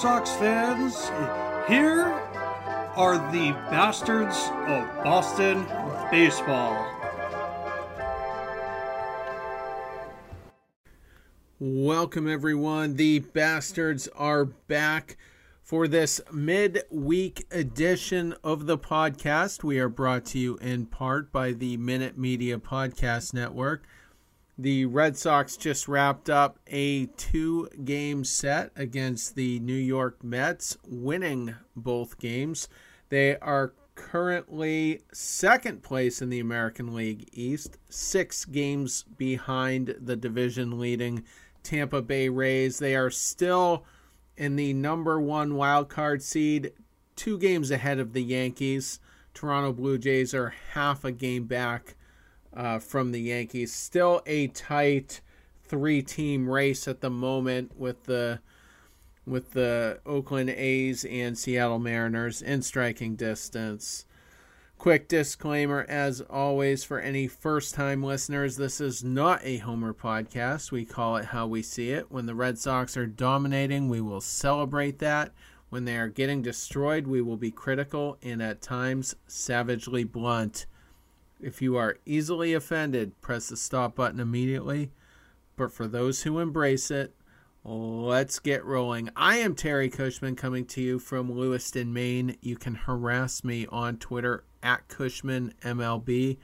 Sox fans. Here are the bastards of Boston baseball. Welcome, everyone. The bastards are back for this mid-week edition of the podcast. We are brought to you in part by the Minute Media Podcast Network. The Red Sox just wrapped up a two game set against the New York Mets, winning both games. They are currently second place in the American League East, six games behind the division leading Tampa Bay Rays. They are still in the number one wild card seed, two games ahead of the Yankees. Toronto Blue Jays are half a game back uh, from the Yankees. Still a tight three-team race at the moment with the with the Oakland A's and Seattle Mariners in striking distance. Quick disclaimer as always for any first time listeners this is not a Homer podcast. We call it how we see it. When the Red Sox are dominating, we will celebrate that. When they are getting destroyed, we will be critical and at times savagely blunt. If you are easily offended, press the stop button immediately. But for those who embrace it, let's get rolling. I am Terry Cushman coming to you from Lewiston, Maine. You can harass me on Twitter at CushmanMLB.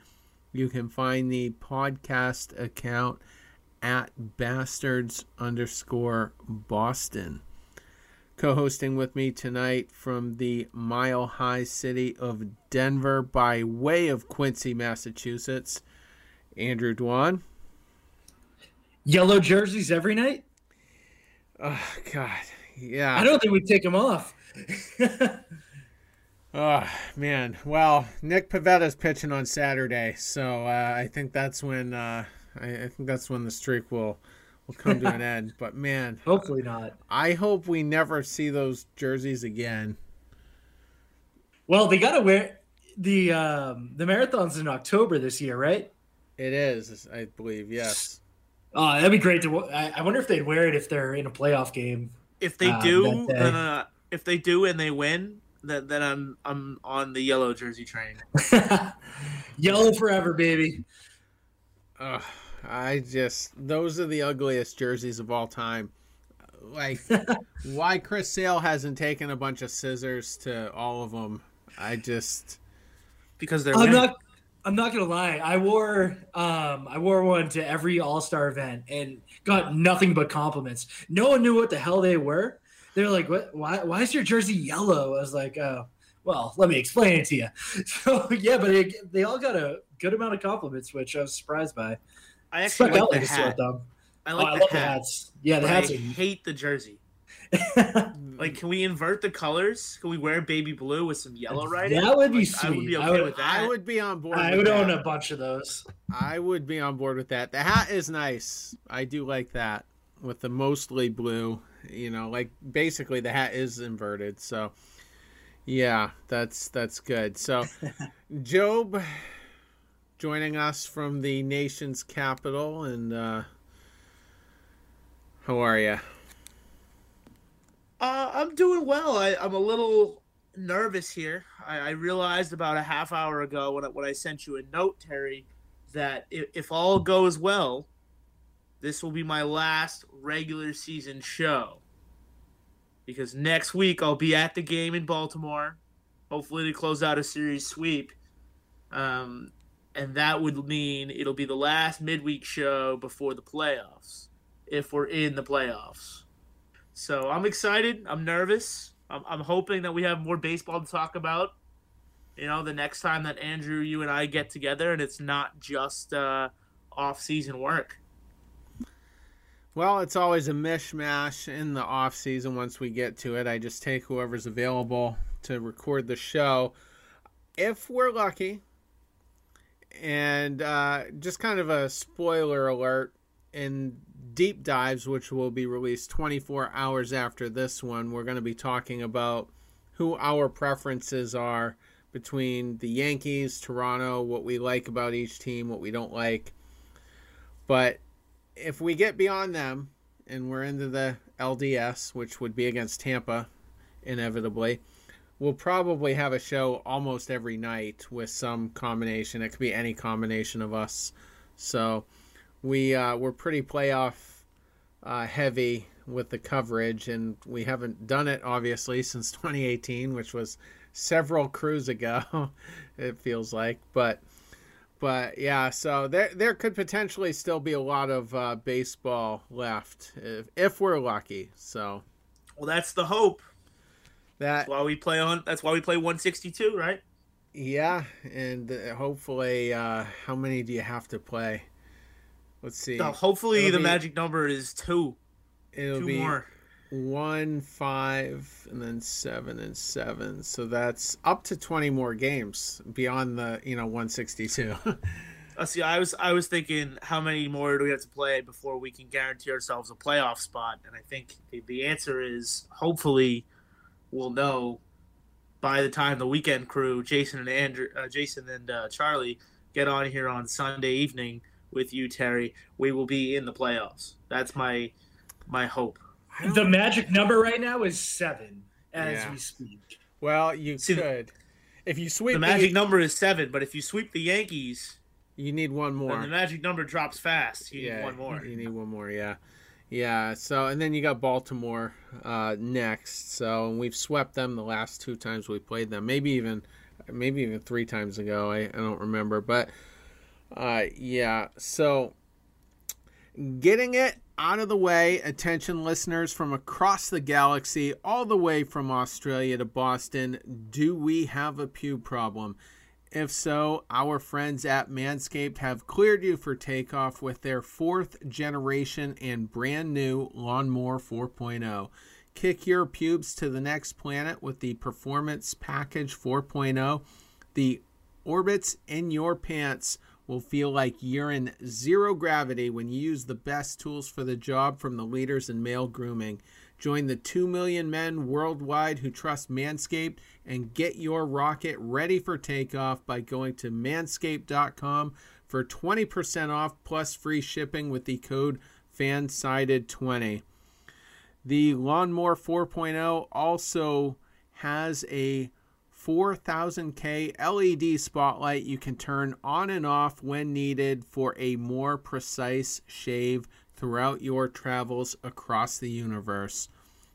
You can find the podcast account at bastards underscore Boston. Co hosting with me tonight from the mile high city of Denver by way of Quincy, Massachusetts, Andrew Dwan. Yellow jerseys every night? Oh, God. Yeah. I don't think we take them off. Oh man, well, Nick Pivetta's pitching on Saturday, so uh, I think that's when uh, I, I, think that's when the streak will will come to an end. But man, hopefully not. I hope we never see those jerseys again. Well, they got to wear the um, the marathons in October this year, right? It is, I believe. Yes. Oh, that'd be great to. I, I wonder if they'd wear it if they're in a playoff game. If they do, then, uh, if they do and they win, then then I'm I'm on the yellow jersey train. yellow forever, baby. Uh, I just those are the ugliest jerseys of all time. Like why Chris Sale hasn't taken a bunch of scissors to all of them. I just because they're I'm winning. not I'm not gonna lie. I wore um I wore one to every All Star event and got nothing but compliments. No one knew what the hell they were they're like, "What? Why? Why is your jersey yellow?" I was like, "Oh, well, let me explain it to you." So yeah, but it, they all got a good amount of compliments, which I was surprised by. I actually like the hat. I oh, like oh, the, I hat. the, hats. Yeah, the hats. I are... hate the jersey. like, can we invert the colors? Can we wear baby blue with some yellow writing? That would be like, sweet. I would be okay would, with that. I would be on board. I would own a bunch of those. I would be on board with that. The hat is nice. I do like that with the mostly blue you know like basically the hat is inverted so yeah that's that's good so job joining us from the nation's capital and uh how are you uh i'm doing well. I, i'm a little nervous here. I, I realized about a half hour ago when I, when I sent you a note terry that if, if all goes well this will be my last regular season show. Because next week I'll be at the game in Baltimore, hopefully to close out a series sweep. Um, and that would mean it'll be the last midweek show before the playoffs, if we're in the playoffs. So I'm excited. I'm nervous. I'm, I'm hoping that we have more baseball to talk about. You know, the next time that Andrew, you and I get together, and it's not just uh, off-season work. Well, it's always a mishmash in the off season. Once we get to it, I just take whoever's available to record the show. If we're lucky, and uh, just kind of a spoiler alert in deep dives, which will be released 24 hours after this one, we're going to be talking about who our preferences are between the Yankees, Toronto, what we like about each team, what we don't like. But if we get beyond them and we're into the LDS, which would be against Tampa, inevitably, we'll probably have a show almost every night with some combination. It could be any combination of us. So we uh, we're pretty playoff uh, heavy with the coverage, and we haven't done it obviously since 2018, which was several crews ago. it feels like, but but yeah, so there there could potentially still be a lot of uh, baseball left if, if we're lucky. So, well, that's the hope. That that's why we play on. That's why we play 162, right? Yeah, and hopefully, uh, how many do you have to play? Let's see. No, hopefully, it'll the be, magic number is two. It'll two be more. one, five, and then seven and seven. So that's up to twenty more games beyond the you know 162. Uh, see, I was I was thinking, how many more do we have to play before we can guarantee ourselves a playoff spot? And I think the, the answer is hopefully we'll know by the time the weekend crew, Jason and Andrew, uh, Jason and uh, Charlie, get on here on Sunday evening with you, Terry, we will be in the playoffs. That's my my hope. The magic number right now is seven as yeah. we speak. Well, you See, could. If you sweep the magic the, number is seven, but if you sweep the Yankees, you need one more. the magic number drops fast. You yeah, need one more. You need one more. Yeah. Yeah, so and then you got Baltimore uh, next. So and we've swept them the last two times we played them. Maybe even, maybe even three times ago. I, I don't remember, but uh, yeah. So getting it out of the way, attention listeners from across the galaxy, all the way from Australia to Boston. Do we have a pew problem? If so, our friends at Manscaped have cleared you for takeoff with their fourth generation and brand new Lawnmower 4.0. Kick your pubes to the next planet with the Performance Package 4.0. The orbits in your pants will feel like you're in zero gravity when you use the best tools for the job from the leaders in male grooming. Join the 2 million men worldwide who trust Manscaped and get your rocket ready for takeoff by going to manscaped.com for 20% off plus free shipping with the code FANSIDED20. The Lawnmower 4.0 also has a 4000K LED spotlight you can turn on and off when needed for a more precise shave throughout your travels across the universe.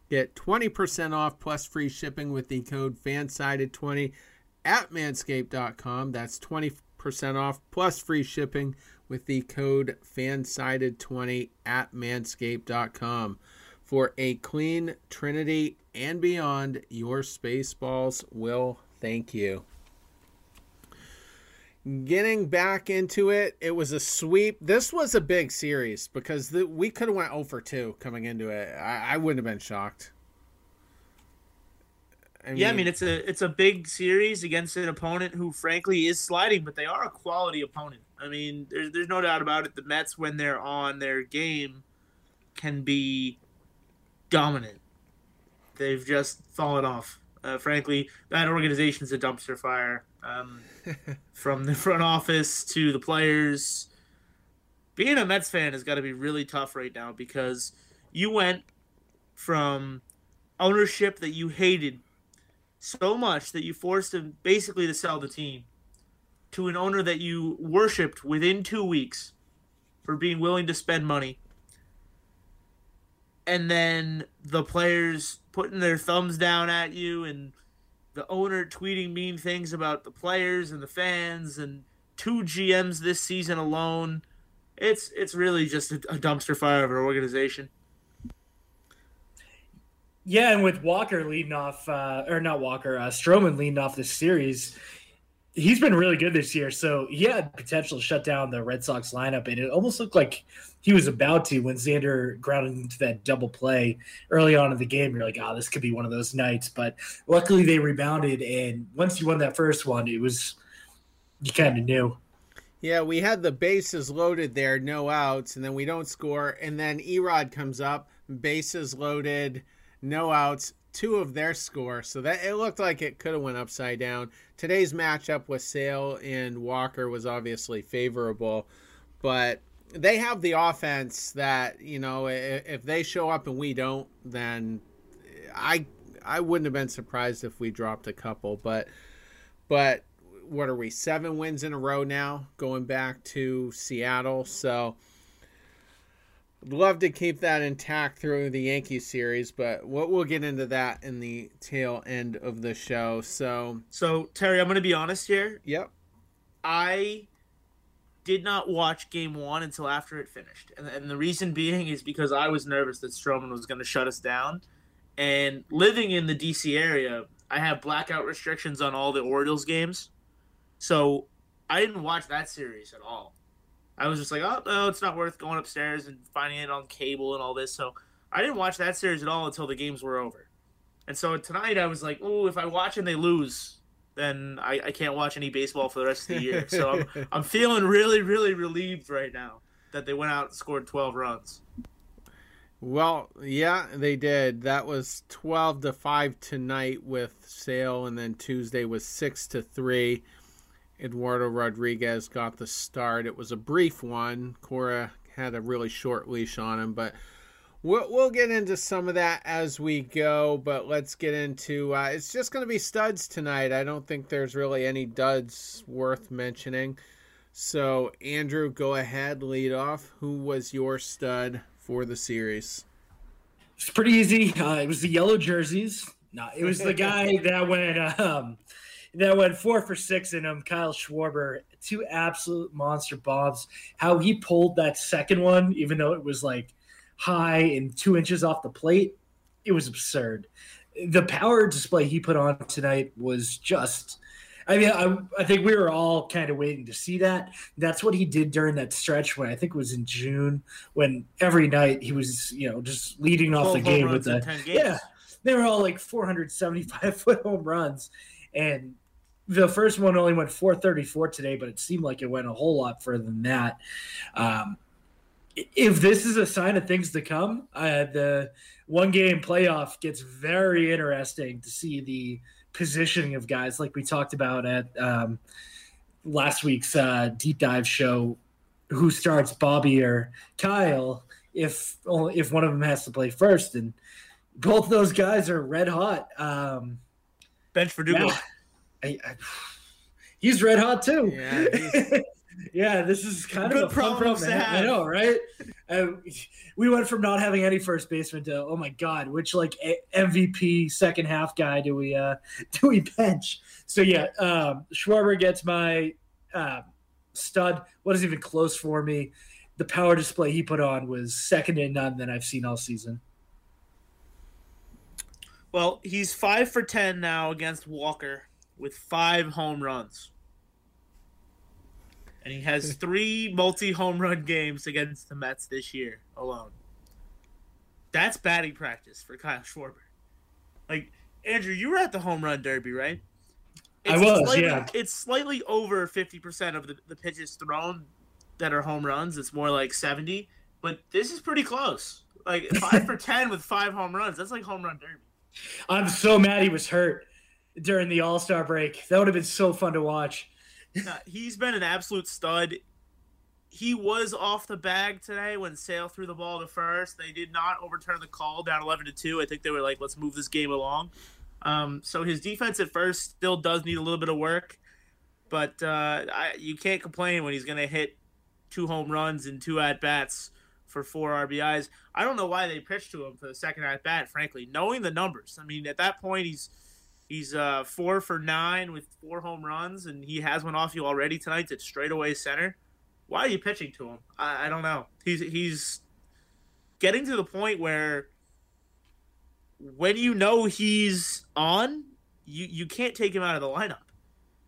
Get 20% off plus free shipping with the code FANSIDED20 at manscaped.com. That's 20% off plus free shipping with the code FANSIDED20 at manscaped.com. For a clean Trinity and beyond, your Spaceballs will thank you getting back into it, it was a sweep. This was a big series because the, we could have went 0 for 2 coming into it. I, I wouldn't have been shocked. I mean, yeah, I mean it's a it's a big series against an opponent who frankly is sliding, but they are a quality opponent. I mean, there's there's no doubt about it. The Mets, when they're on their game, can be dominant. They've just fallen off. Uh, frankly, that organization's a dumpster fire. Um, from the front office to the players. Being a Mets fan has got to be really tough right now because you went from ownership that you hated so much that you forced them basically to sell the team to an owner that you worshipped within two weeks for being willing to spend money. And then the players putting their thumbs down at you and the owner tweeting mean things about the players and the fans and two GMs this season alone. It's it's really just a, a dumpster fire of an organization. Yeah, and with Walker leading off, uh, or not Walker, uh, Stroman leading off this series, he's been really good this year. So he had potential to shut down the Red Sox lineup, and it almost looked like he was about to when Xander grounded into that double play early on in the game. You're like, oh, this could be one of those nights. But luckily they rebounded, and once you won that first one, it was you kind of knew. Yeah, we had the bases loaded there, no outs, and then we don't score, and then Erod comes up, bases loaded, no outs, two of their score. So that it looked like it could have went upside down. Today's matchup with Sale and Walker was obviously favorable, but they have the offense that you know if they show up and we don't, then I I wouldn't have been surprised if we dropped a couple, but but what are we seven wins in a row now going back to Seattle? So I'd love to keep that intact through the Yankee series but what we'll get into that in the tail end of the show. So So Terry, I'm going to be honest here. yep. I did not watch game one until after it finished. And, and the reason being is because I was nervous that Stroman was going to shut us down. And living in the DC area, I have blackout restrictions on all the Orioles games. So I didn't watch that series at all. I was just like, oh, no, it's not worth going upstairs and finding it on cable and all this. So I didn't watch that series at all until the games were over. And so tonight I was like, oh, if I watch and they lose, then I, I can't watch any baseball for the rest of the year. So I'm, I'm feeling really, really relieved right now that they went out and scored 12 runs. Well, yeah, they did. That was 12 to 5 tonight with Sale and then Tuesday was 6 to 3. Eduardo Rodriguez got the start. It was a brief one. Cora had a really short leash on him, but we'll, we'll get into some of that as we go. But let's get into uh, it's just going to be studs tonight. I don't think there's really any duds worth mentioning. So, Andrew, go ahead, lead off. Who was your stud for the series? It's pretty easy. Uh, it was the yellow jerseys. No, it was the guy that went um, that went four for six in him. Kyle Schwarber, two absolute monster bombs. How he pulled that second one, even though it was like high and two inches off the plate, it was absurd. The power display he put on tonight was just. I mean, I, I think we were all kind of waiting to see that. That's what he did during that stretch when I think it was in June, when every night he was, you know, just leading off the game with runs in the 10 games. yeah, they were all like 475 foot home runs, and the first one only went 434 today, but it seemed like it went a whole lot further than that. Um, if this is a sign of things to come, uh, the one game playoff gets very interesting to see the positioning of guys, like we talked about at um, last week's uh, deep dive show. Who starts, Bobby or Kyle? If if one of them has to play first, and both those guys are red hot. Um, Bench Verdugo. yeah, I, I, he's red hot too. Yeah, he's- yeah, this is kind Good of a fun problem. I know, right? Uh, we went from not having any first baseman to oh my god, which like a- MVP second half guy do we uh do we bench? So yeah, um, Schwarber gets my uh, stud. What is even close for me? The power display he put on was second to none that I've seen all season. Well, he's five for 10 now against Walker with five home runs. And he has three multi home run games against the Mets this year alone. That's batting practice for Kyle Schwarber. Like, Andrew, you were at the home run derby, right? I was, slightly, yeah. It's slightly over 50% of the, the pitches thrown that are home runs. It's more like 70. But this is pretty close. Like, five for 10 with five home runs. That's like home run derby. I'm so mad he was hurt during the All Star break. That would have been so fun to watch. He's been an absolute stud. He was off the bag today when Sale threw the ball to first. They did not overturn the call down 11 to 2. I think they were like, let's move this game along. Um, so his defense at first still does need a little bit of work, but uh, I, you can't complain when he's going to hit two home runs and two at bats for four RBIs. I don't know why they pitched to him for the second at bat, frankly, knowing the numbers. I mean, at that point, he's He's uh, four for nine with four home runs, and he has one off you already tonight to straightaway center. Why are you pitching to him? I, I don't know. He's he's getting to the point where when you know he's on, you you can't take him out of the lineup.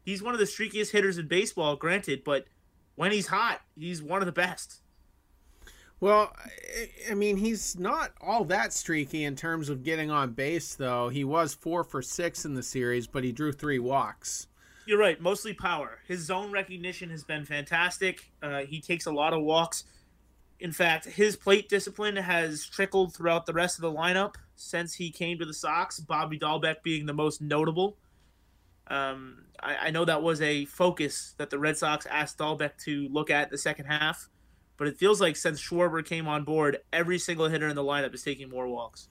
He's one of the streakiest hitters in baseball, granted, but when he's hot, he's one of the best. Well, I mean, he's not all that streaky in terms of getting on base, though. He was four for six in the series, but he drew three walks. You're right, mostly power. His zone recognition has been fantastic. Uh, he takes a lot of walks. In fact, his plate discipline has trickled throughout the rest of the lineup since he came to the Sox, Bobby Dalbec being the most notable. Um, I, I know that was a focus that the Red Sox asked Dalbec to look at the second half but it feels like since Schwarber came on board, every single hitter in the lineup is taking more walks.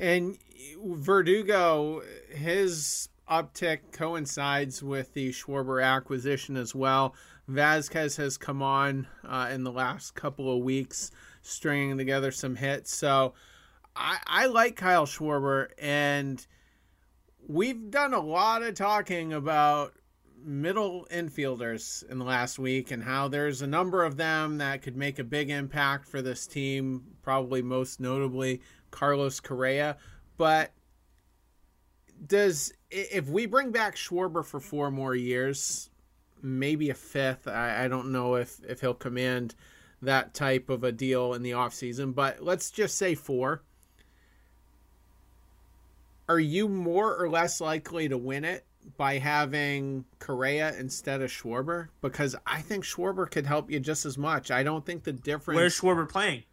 And Verdugo, his uptick coincides with the Schwarber acquisition as well. Vasquez has come on uh, in the last couple of weeks, stringing together some hits. So I, I like Kyle Schwarber, and we've done a lot of talking about middle infielders in the last week and how there's a number of them that could make a big impact for this team, probably most notably Carlos Correa. But does if we bring back Schwarber for four more years, maybe a fifth, I, I don't know if, if he'll command that type of a deal in the offseason, but let's just say four. Are you more or less likely to win it by having Correa instead of Schwarber because I think Schwarber could help you just as much. I don't think the difference. Where's Schwarber playing?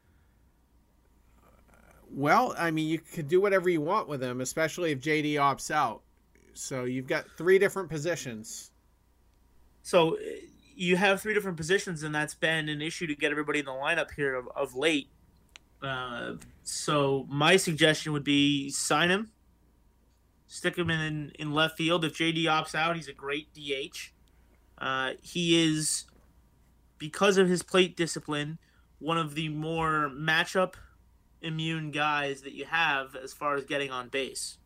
Well, I mean, you could do whatever you want with him, especially if JD opts out. So you've got three different positions. So you have three different positions, and that's been an issue to get everybody in the lineup here of, of late. Uh, so my suggestion would be sign him stick him in in left field. If JD opts out, he's a great DH. Uh, he is, because of his plate discipline, one of the more matchup immune guys that you have as far as getting on base.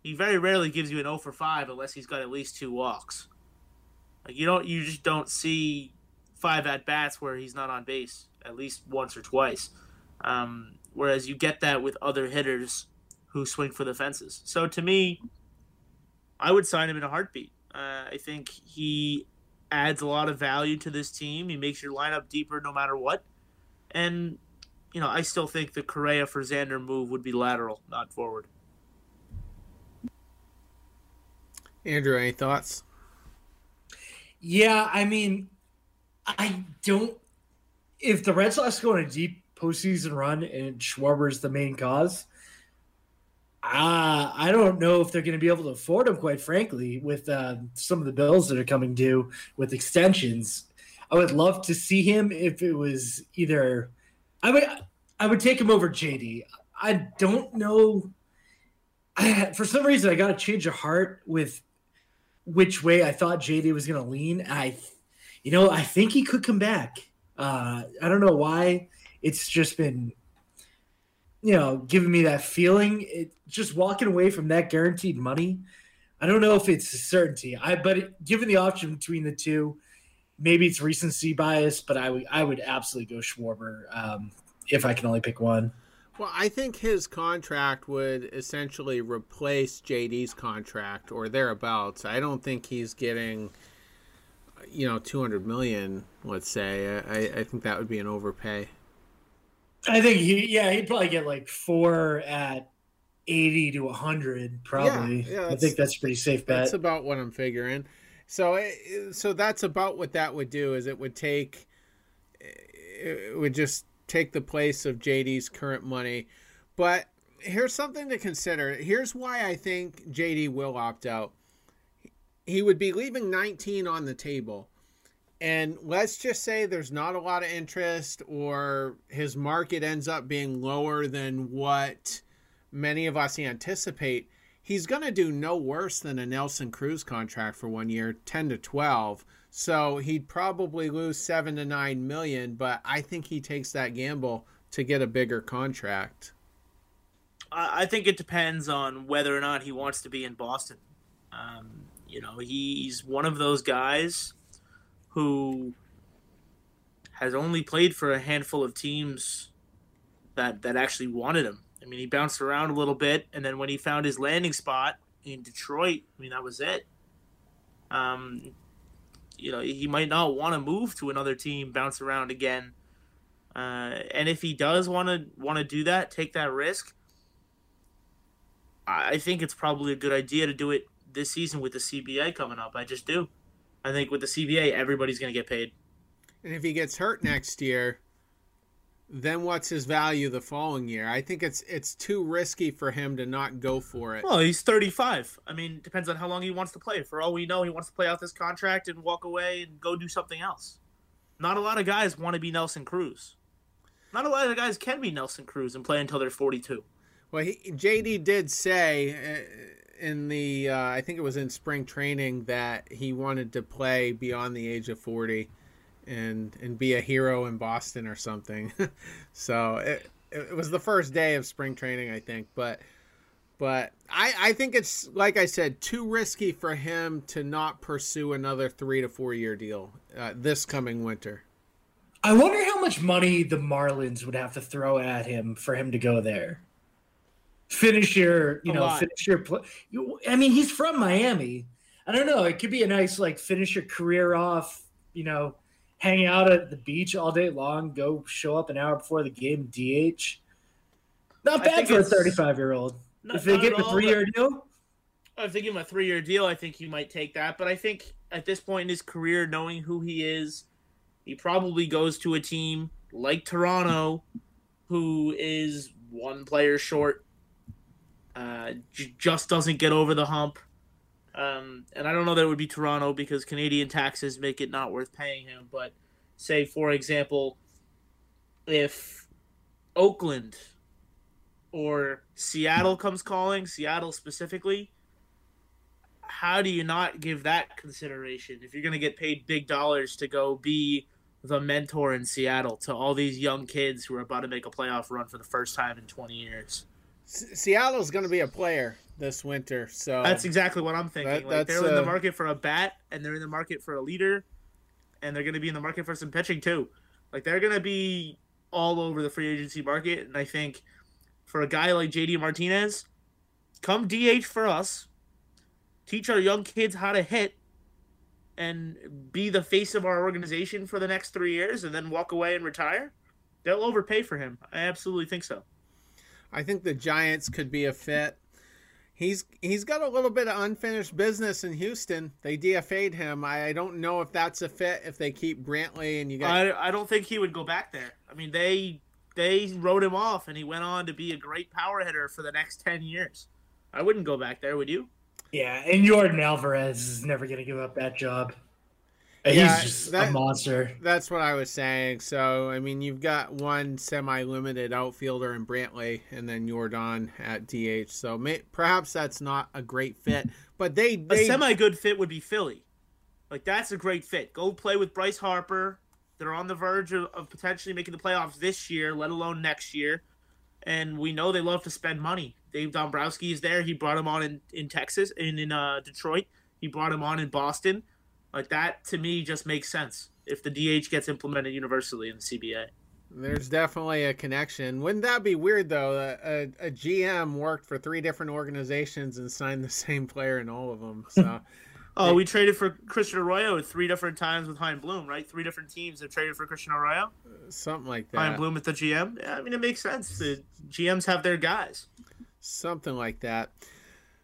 He very rarely gives you an 0 for 5 unless he's got at least two walks. Like you don't, you just don't see five at bats where he's not on base at least once or twice. Um, whereas you get that with other hitters who swing for the fences. So to me, I would sign him in a heartbeat. Uh, I think he adds a lot of value to this team. He makes your lineup deeper no matter what. And, you know, I still think the Correa for Xander move would be lateral, not forward. Andrew, any thoughts? Yeah, I mean, I don't. If the Red Sox go on a deep postseason run and Schwarber's the main cause, uh, I don't know if they're going to be able to afford him, quite frankly, with uh, some of the bills that are coming due with extensions. I would love to see him if it was either. I would I would take him over JD. I don't know. I, for some reason, I got a change of heart with which way I thought JD was going to lean. I, you know, I think he could come back. Uh, I don't know why. It's just been you know, giving me that feeling. It, just walking away from that guaranteed money. I don't know if it's a certainty. I but given the option between the two, maybe it's recency bias, but I would I would absolutely go Schwarber um, if I can only pick one. Well, I think his contract would essentially replace JD's contract or thereabouts. I don't think he's getting, you know, two hundred million. Let's say. I, I think that would be an overpay. I think he, yeah, he'd probably get like four at eighty to hundred, probably. Yeah, yeah, I think that's pretty safe bet. That's about what I'm figuring. So, so that's about what that would do. Is it would take, it would just take the place of JD's current money. But here's something to consider. Here's why I think JD will opt out. He would be leaving 19 on the table and let's just say there's not a lot of interest or his market ends up being lower than what many of us anticipate he's going to do no worse than a Nelson Cruz contract for one year 10 to 12 so he'd probably lose 7 to 9 million but i think he takes that gamble to get a bigger contract. I think it depends on whether or not he wants to be in boston. Um, you know he's one of those guys who has only played for a handful of teams that that actually wanted him. I mean, he bounced around a little bit, and then when he found his landing spot in Detroit, I mean, that was it. Um, you know, he might not want to move to another team, bounce around again. Uh, and if he does want to want to do that, take that risk, I think it's probably a good idea to do it this season with the CBA coming up. I just do. I think with the CBA, everybody's going to get paid. And if he gets hurt next year, then what's his value the following year? I think it's it's too risky for him to not go for it. Well, he's 35. I mean, depends on how long he wants to play. For all we know, he wants to play out this contract and walk away and go do something else. Not a lot of guys want to be Nelson Cruz. Not a lot of guys can be Nelson Cruz and play until they're 42. Well, he, JD did say uh, in the uh, I think it was in spring training that he wanted to play beyond the age of 40 and and be a hero in Boston or something. so it it was the first day of spring training, I think, but but I I think it's like I said, too risky for him to not pursue another three to four year deal uh, this coming winter. I wonder how much money the Marlins would have to throw at him for him to go there. Finish your, you A know, lot. finish your. Pl- you- I mean, he's from Miami. I don't know. It could be a nice like finish your career off. You know, hang out at the beach all day long. Go show up an hour before the game. DH. Not bad for a thirty-five year old. If they at the all, three-year deal, If they give him a three year deal, I think he might take that. But I think at this point in his career, knowing who he is, he probably goes to a team like Toronto, who is one player short, uh, j- just doesn't get over the hump. Um, and I don't know that it would be Toronto because Canadian taxes make it not worth paying him. But say, for example, if Oakland or Seattle comes calling, Seattle specifically, how do you not give that consideration if you're going to get paid big dollars to go be the mentor in Seattle to all these young kids who are about to make a playoff run for the first time in 20 years? Seattle's going to be a player this winter, so That's exactly what I'm thinking. That- like they're in the uh, market for a bat, and they're in the market for a leader, and they're going to be in the market for some pitching too. Like they're going to be all over the free agency market, and I think for a guy like JD Martinez, come DH for us, teach our young kids how to hit, and be the face of our organization for the next three years, and then walk away and retire. They'll overpay for him. I absolutely think so. I think the Giants could be a fit. He's he's got a little bit of unfinished business in Houston. They DFA'd him. I, I don't know if that's a fit if they keep Brantley and you got I, I don't think he would go back there. I mean, they they wrote him off, and he went on to be a great power hitter for the next ten years. I wouldn't go back there, would you? yeah. And Yordan Alvarez is never going to give up that job. Yeah, He's just that- a monster. That's what I was saying. So I mean, you've got one semi-limited outfielder in Brantley, and then Yordan at DH. So may, perhaps that's not a great fit. But they A semi good fit would be Philly. Like that's a great fit. Go play with Bryce Harper. They're on the verge of, of potentially making the playoffs this year, let alone next year. And we know they love to spend money. Dave Dombrowski is there. He brought him on in, in Texas and in uh, Detroit. He brought him on in Boston. Like that to me just makes sense if the DH gets implemented universally in the CBA. There's definitely a connection. Wouldn't that be weird though? that A, a GM worked for three different organizations and signed the same player in all of them. So Oh, we traded for Christian Arroyo three different times with Chaim Bloom, right? Three different teams have traded for Christian Arroyo. something like that. Chaim. Bloom at the GM. Yeah, I mean it makes sense. The GMs have their guys. Something like that.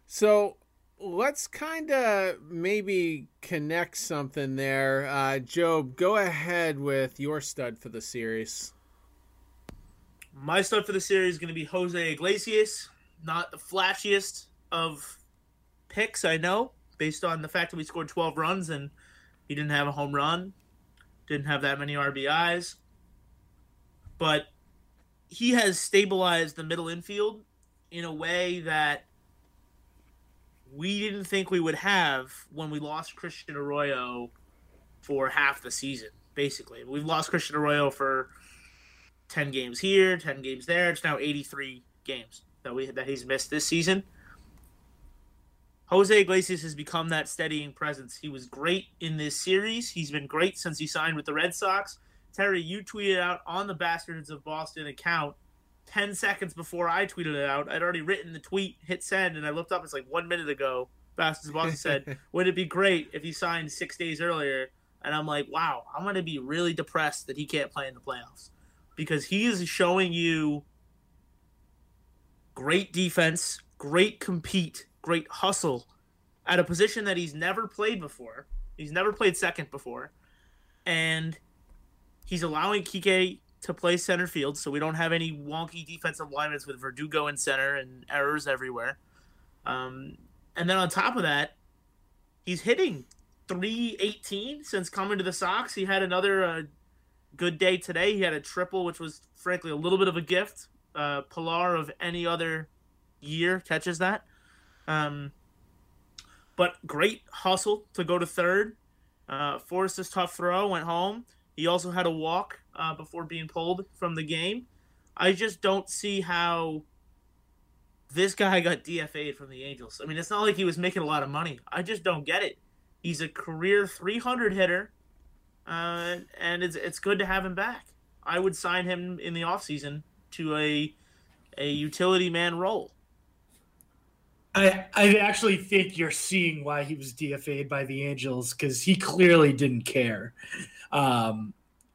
So let's kind of maybe connect something there. Uh, Job, go ahead with your stud for the series. My stud for the series is going to be Jose Iglesias. Not the flashiest of picks, I know, based on the fact that we scored 12 runs and he didn't have a home run, didn't have that many RBIs. But he has stabilized the middle infield in a way that we didn't think we would have when we lost Christian Arroyo for half the season, basically. We've lost Christian Arroyo for 10 games here, 10 games there. It's now 83 games that we that he's missed this season. Jose Iglesias has become that steadying presence. He was great in this series. He's been great since he signed with the Red Sox. Terry, you tweeted out on the Bastards of Boston account 10 seconds before I tweeted it out. I'd already written the tweet, hit send, and I looked up. It's like one minute ago. Bastards Boston said, Wouldn't it be great if he signed six days earlier? And I'm like, wow, I'm going to be really depressed that he can't play in the playoffs. because he is showing you great defense, great compete, great hustle at a position that he's never played before. He's never played second before. And he's allowing Kike to play center field, so we don't have any wonky defensive alignments with Verdugo in center and errors everywhere. Um, and then on top of that, he's hitting 318 since coming to the Sox. He had another uh, good day today. He had a triple, which was frankly a little bit of a gift. Uh, Pillar of any other year catches that. Um, but great hustle to go to third. Uh, forced his tough throw, went home. He also had a walk uh, before being pulled from the game. I just don't see how this guy got DFA'd from the Angels. I mean, it's not like he was making a lot of money. I just don't get it. He's a career 300 hitter, uh, and it's it's good to have him back. I would sign him in the offseason to a a utility man role. I I actually think you're seeing why he was DFA'd by the Angels because he clearly didn't care. Um,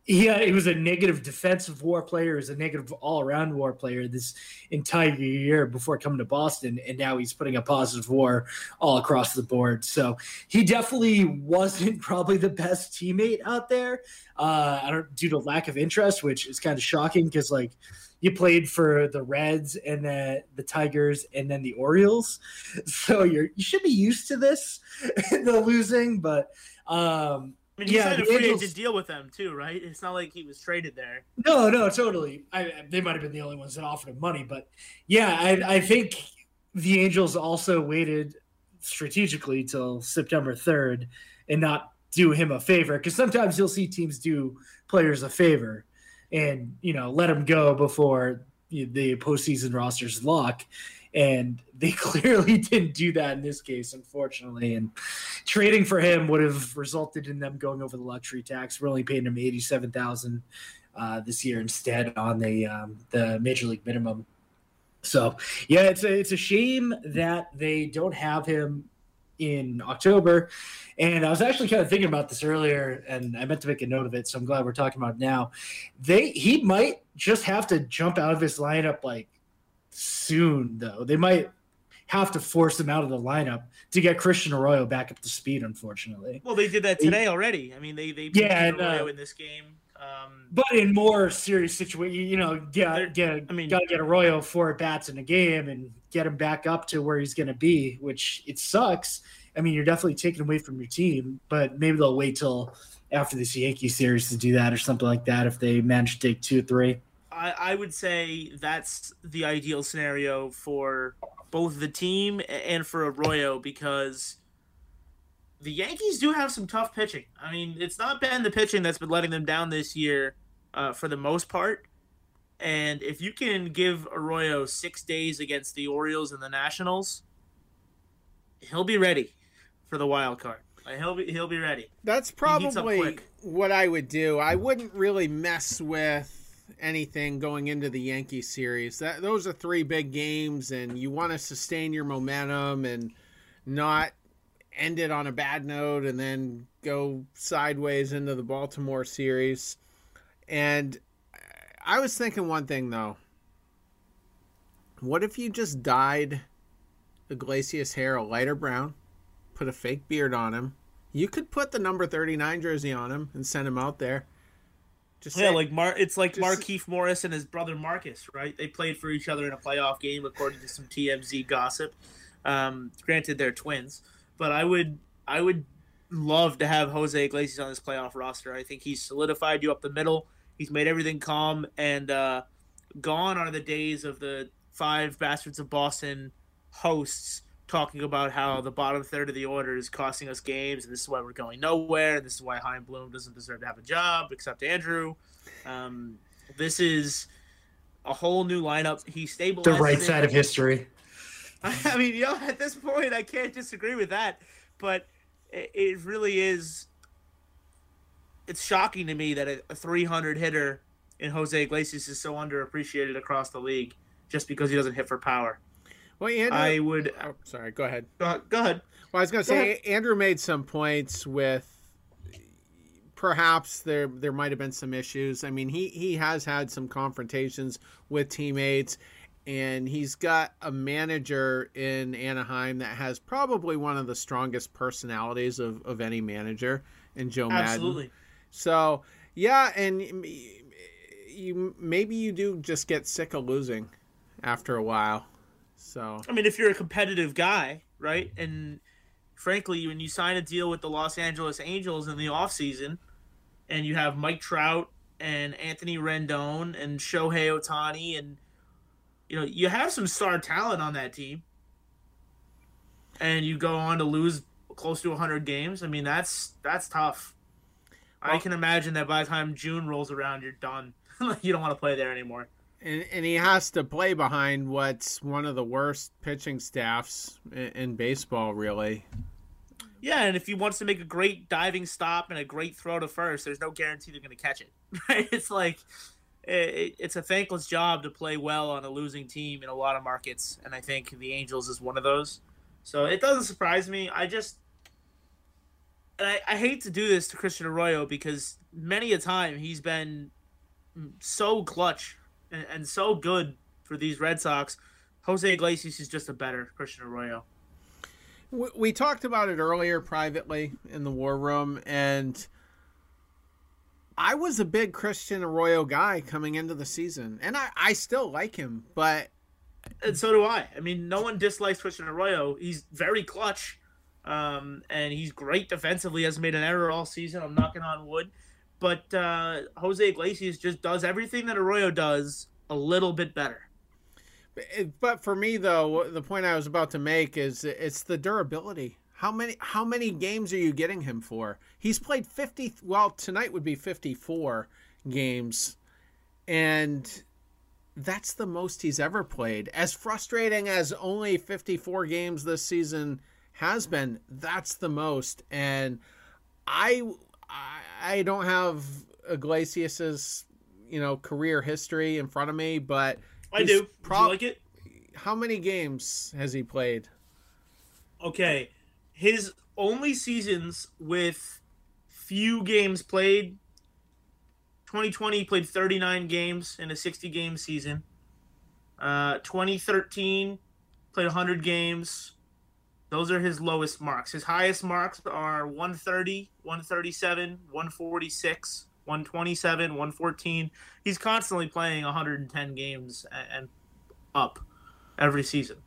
he, he was a negative defensive war player, he was a negative all around war player this entire year before coming to Boston, and now he's putting a positive war all across the board. So he definitely wasn't probably the best teammate out there, uh, I don't due to lack of interest, which is kind of shocking because like you played for the Reds and then the Tigers and then the Orioles, so you're you should be used to this, the losing, but. Um, I mean, he Yeah, signed a the free Angels- agent deal with them too, right? It's not like he was traded there. No, no, totally. I, they might have been the only ones that offered him money, but yeah, I, I think the Angels also waited strategically till September third and not do him a favor because sometimes you'll see teams do players a favor and you know let them go before the postseason rosters lock. And they clearly didn't do that in this case, unfortunately. And trading for him would have resulted in them going over the luxury tax. We're only paying him eighty-seven thousand uh, this year instead on the um, the major league minimum. So yeah, it's a it's a shame that they don't have him in October. And I was actually kind of thinking about this earlier, and I meant to make a note of it. So I'm glad we're talking about it now. They he might just have to jump out of his lineup like soon, though. They might have to force him out of the lineup to get Christian Arroyo back up to speed. Unfortunately, Well, they did that today already. I mean, they they Yeah, and, Arroyo uh, in this game. Um, but in more serious situation, you know, get get I mean- got to get Arroyo four at bats in a game and get him back up to where he's going to be. Which it sucks. I mean, you're definitely taking away from your team, but maybe they'll wait till after this Yankee series to do that or something like that if they manage to take two three. I, I would say that's the ideal scenario for both the team and for Arroyo because the Yankees do have some tough pitching. I mean, it's not been the pitching that's been letting them down this year uh, for the most part. And if you can give Arroyo six days against the Orioles and the Nationals, he'll be ready for the wild card. Like, he'll be he'll be ready. That's probably what I would do. I wouldn't really mess with anything going into the Yankee series. That those are three big games, and you want to sustain your momentum and not end it on a bad note and then go sideways into the Baltimore series. And I was thinking one thing though. What if you just dyed Iglesias' hair a lighter brown, put a fake beard on him? You could put the number 39 jersey on him and send him out there. Just Yeah, say- like Mar, it's like just- Markieff Morris and his brother Marcus, right? They played for each other in a playoff game, according to some TMZ gossip. Um, granted, they're twins, but I would, I would love to have Jose Iglesias on this playoff roster. I think he's solidified you up the middle. He's made everything calm, and uh, gone are the days of the five bastards of Boston hosts talking about how the bottom third of the order is costing us games, and this is why we're going nowhere, and this is why Chaim Bloom doesn't deserve to have a job, except Andrew. Um, this is a whole new lineup. He stabilized The right side of history. I mean, you know, at this point, I can't disagree with that. But it, it really is. It's shocking to me that a, a 300 hitter in Jose Iglesias is so underappreciated across the league just because he doesn't hit for power. well, Andrew, I would. oh, sorry, go ahead. Go, go ahead. Well, I was going to say Andrew made some points with perhaps there there might have been some issues. I mean, he he has had some confrontations with teammates, and he's got a manager in Anaheim that has probably one of the strongest personalities of, of any manager in Joe Maddon. Absolutely. So yeah, and you maybe you do just get sick of losing after a while. So I mean, if you're a competitive guy, right, and frankly, when you sign a deal with the Los Angeles Angels in the offseason and you have Mike Trout and Anthony Rendon and Shohei Ohtani and you know, you have some star talent on that team. And you go on to lose close to 100 games. I mean, that's that's tough. Well, I can imagine that by the time June rolls around, you're done. you don't want to play there anymore. And, and he has to play behind what's one of the worst pitching staffs in, in baseball, really. Yeah, and if he wants to make a great diving stop and a great throw to first, there's no guarantee they're going to catch it. Right? It's like it, it's a thankless job to play well on a losing team in a lot of markets, and I think the Angels is one of those. So it doesn't surprise me. I just and I, I hate to do this to Christian Arroyo because many a time he's been so clutch and, and so good for these Red Sox. Jose Iglesias is just a better Christian Arroyo. We, we talked about it earlier privately in the war room, and I was a big Christian Arroyo guy coming into the season, and I, I still like him, but and so do I. I mean, no one dislikes Christian Arroyo. He's very clutch, um, and he's great defensively. Hasn't made an error all season. I'm knocking on wood. But uh, Jose Iglesias just does everything that Arroyo does a little bit better. But for me, though, the point I was about to make is it's the durability. How many how many games are you getting him for? He's played 50 well, tonight would be 54 games. And that's the most he's ever played. As frustrating as only 54 games this season has been, that's the most. And I I don't have Iglesias's you know career history in front of me, but I do. Prob- you like it? How many games has he played? Okay, his only seasons with few games played. 2020 played 39 games in a 60 game season. Uh, 2013 played 100 games. Those are his lowest marks. His highest marks are 130, 137, 146, 127, 114. He's constantly playing 110 games and up every season.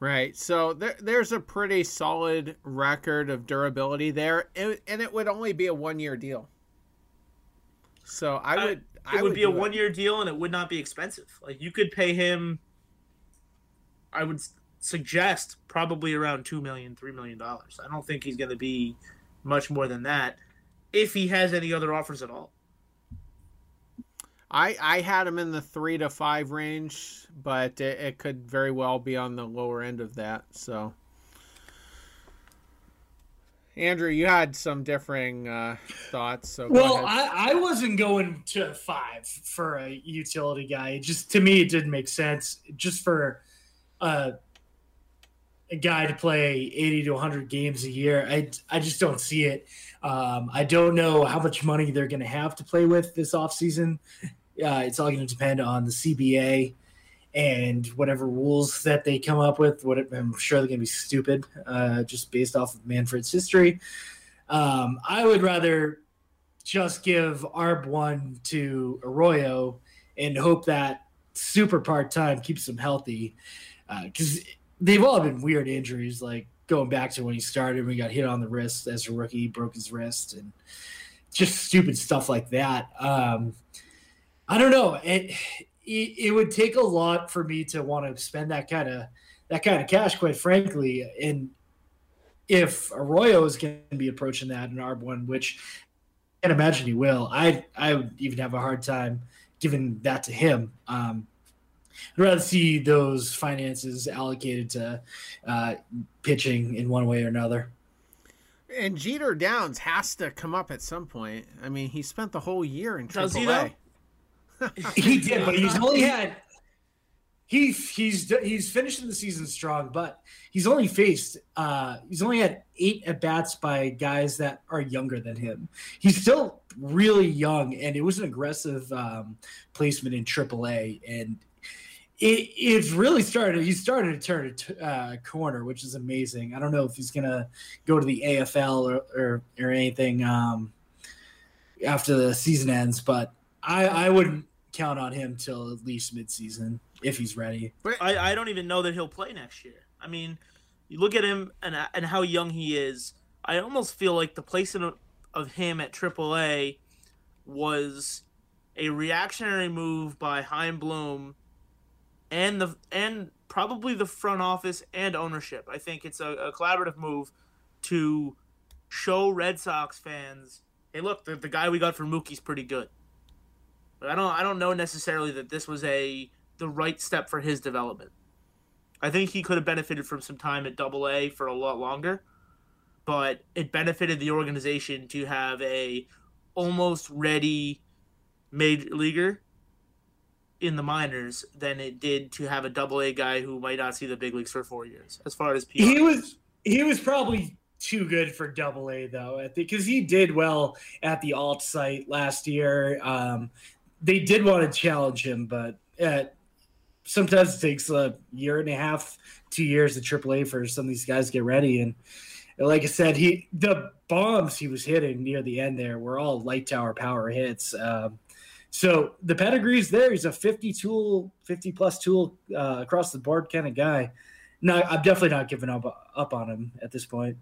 Right. So there, there's a pretty solid record of durability there, and it would only be a one year deal. So I would. Uh, it I would, be a one year deal, and it would not be expensive. Like you could pay him. I would suggest probably around two million, three million dollars. I don't think he's going to be much more than that, if he has any other offers at all. I I had him in the three to five range, but it, it could very well be on the lower end of that. So, Andrew, you had some differing uh, thoughts. So well, I, I wasn't going to five for a utility guy. It just to me, it didn't make sense. Just for uh, a guy to play 80 to 100 games a year. I, I just don't see it. Um, I don't know how much money they're going to have to play with this offseason. Uh, it's all going to depend on the CBA and whatever rules that they come up with. What I'm sure they're going to be stupid, uh, just based off of Manfred's history. Um, I would rather just give ARB one to Arroyo and hope that super part time keeps him healthy because uh, they've all been weird injuries, like going back to when he started, when he got hit on the wrist as a rookie, broke his wrist, and just stupid stuff like that. Um, I don't know. It, it, it would take a lot for me to want to spend that kind of that kind of cash, quite frankly. And if Arroyo is going to be approaching that in ARB one, which I can't imagine he will, I I would even have a hard time giving that to him. Um, I'd rather see those finances allocated to uh, pitching in one way or another. And Jeter Downs has to come up at some point. I mean, he spent the whole year in Does AAA. He, did, but he's only had he's he's he's finishing the season strong, but he's only faced uh he's only had eight at bats by guys that are younger than him. He's still really young, and it was an aggressive um, placement in AAA, and it, it's really started. He started to turn a uh, corner, which is amazing. I don't know if he's gonna go to the AFL or or, or anything um, after the season ends, but I, I wouldn't count on him till at least midseason if he's ready. I, I don't even know that he'll play next year. I mean, you look at him and and how young he is. I almost feel like the placement of, of him at AAA was a reactionary move by Chaim Bloom and the and probably the front office and ownership. I think it's a, a collaborative move to show Red Sox fans, hey, look, the, the guy we got for Mookie's pretty good. But I don't I don't know necessarily that this was a the right step for his development. I think he could have benefited from some time at Double A for a lot longer, but it benefited the organization to have a almost ready major leaguer in the minors than it did to have a Double A guy who might not see the big leagues for four years. As far as PR he was, he was probably too good for Double A though, because he did well at the alt site last year. Um, they did want to challenge him, but uh, sometimes it takes a year and a half, two years at AAA for some of these guys to get ready. And like I said, he the bombs he was hitting near the end there were all light tower power hits. Um, so the pedigree's there. He's a 50 tool, 50 plus tool uh, across the board kind of guy. No, I'm definitely not giving up up on him at this point.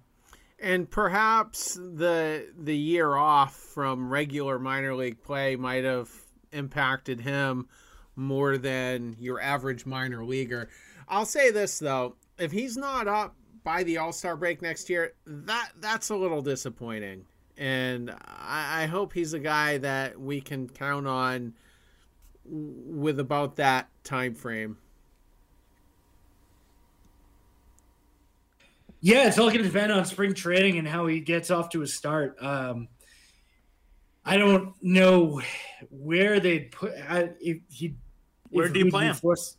And perhaps the the year off from regular minor league play might have impacted him more than your average minor leaguer. I'll say this though, if he's not up by the All Star break next year, that that's a little disappointing. And I, I hope he's a guy that we can count on with about that time frame. Yeah, it's all going to depend on spring training and how he gets off to a start. Um, I don't know where they'd put. I, if he, where do you play him? Force,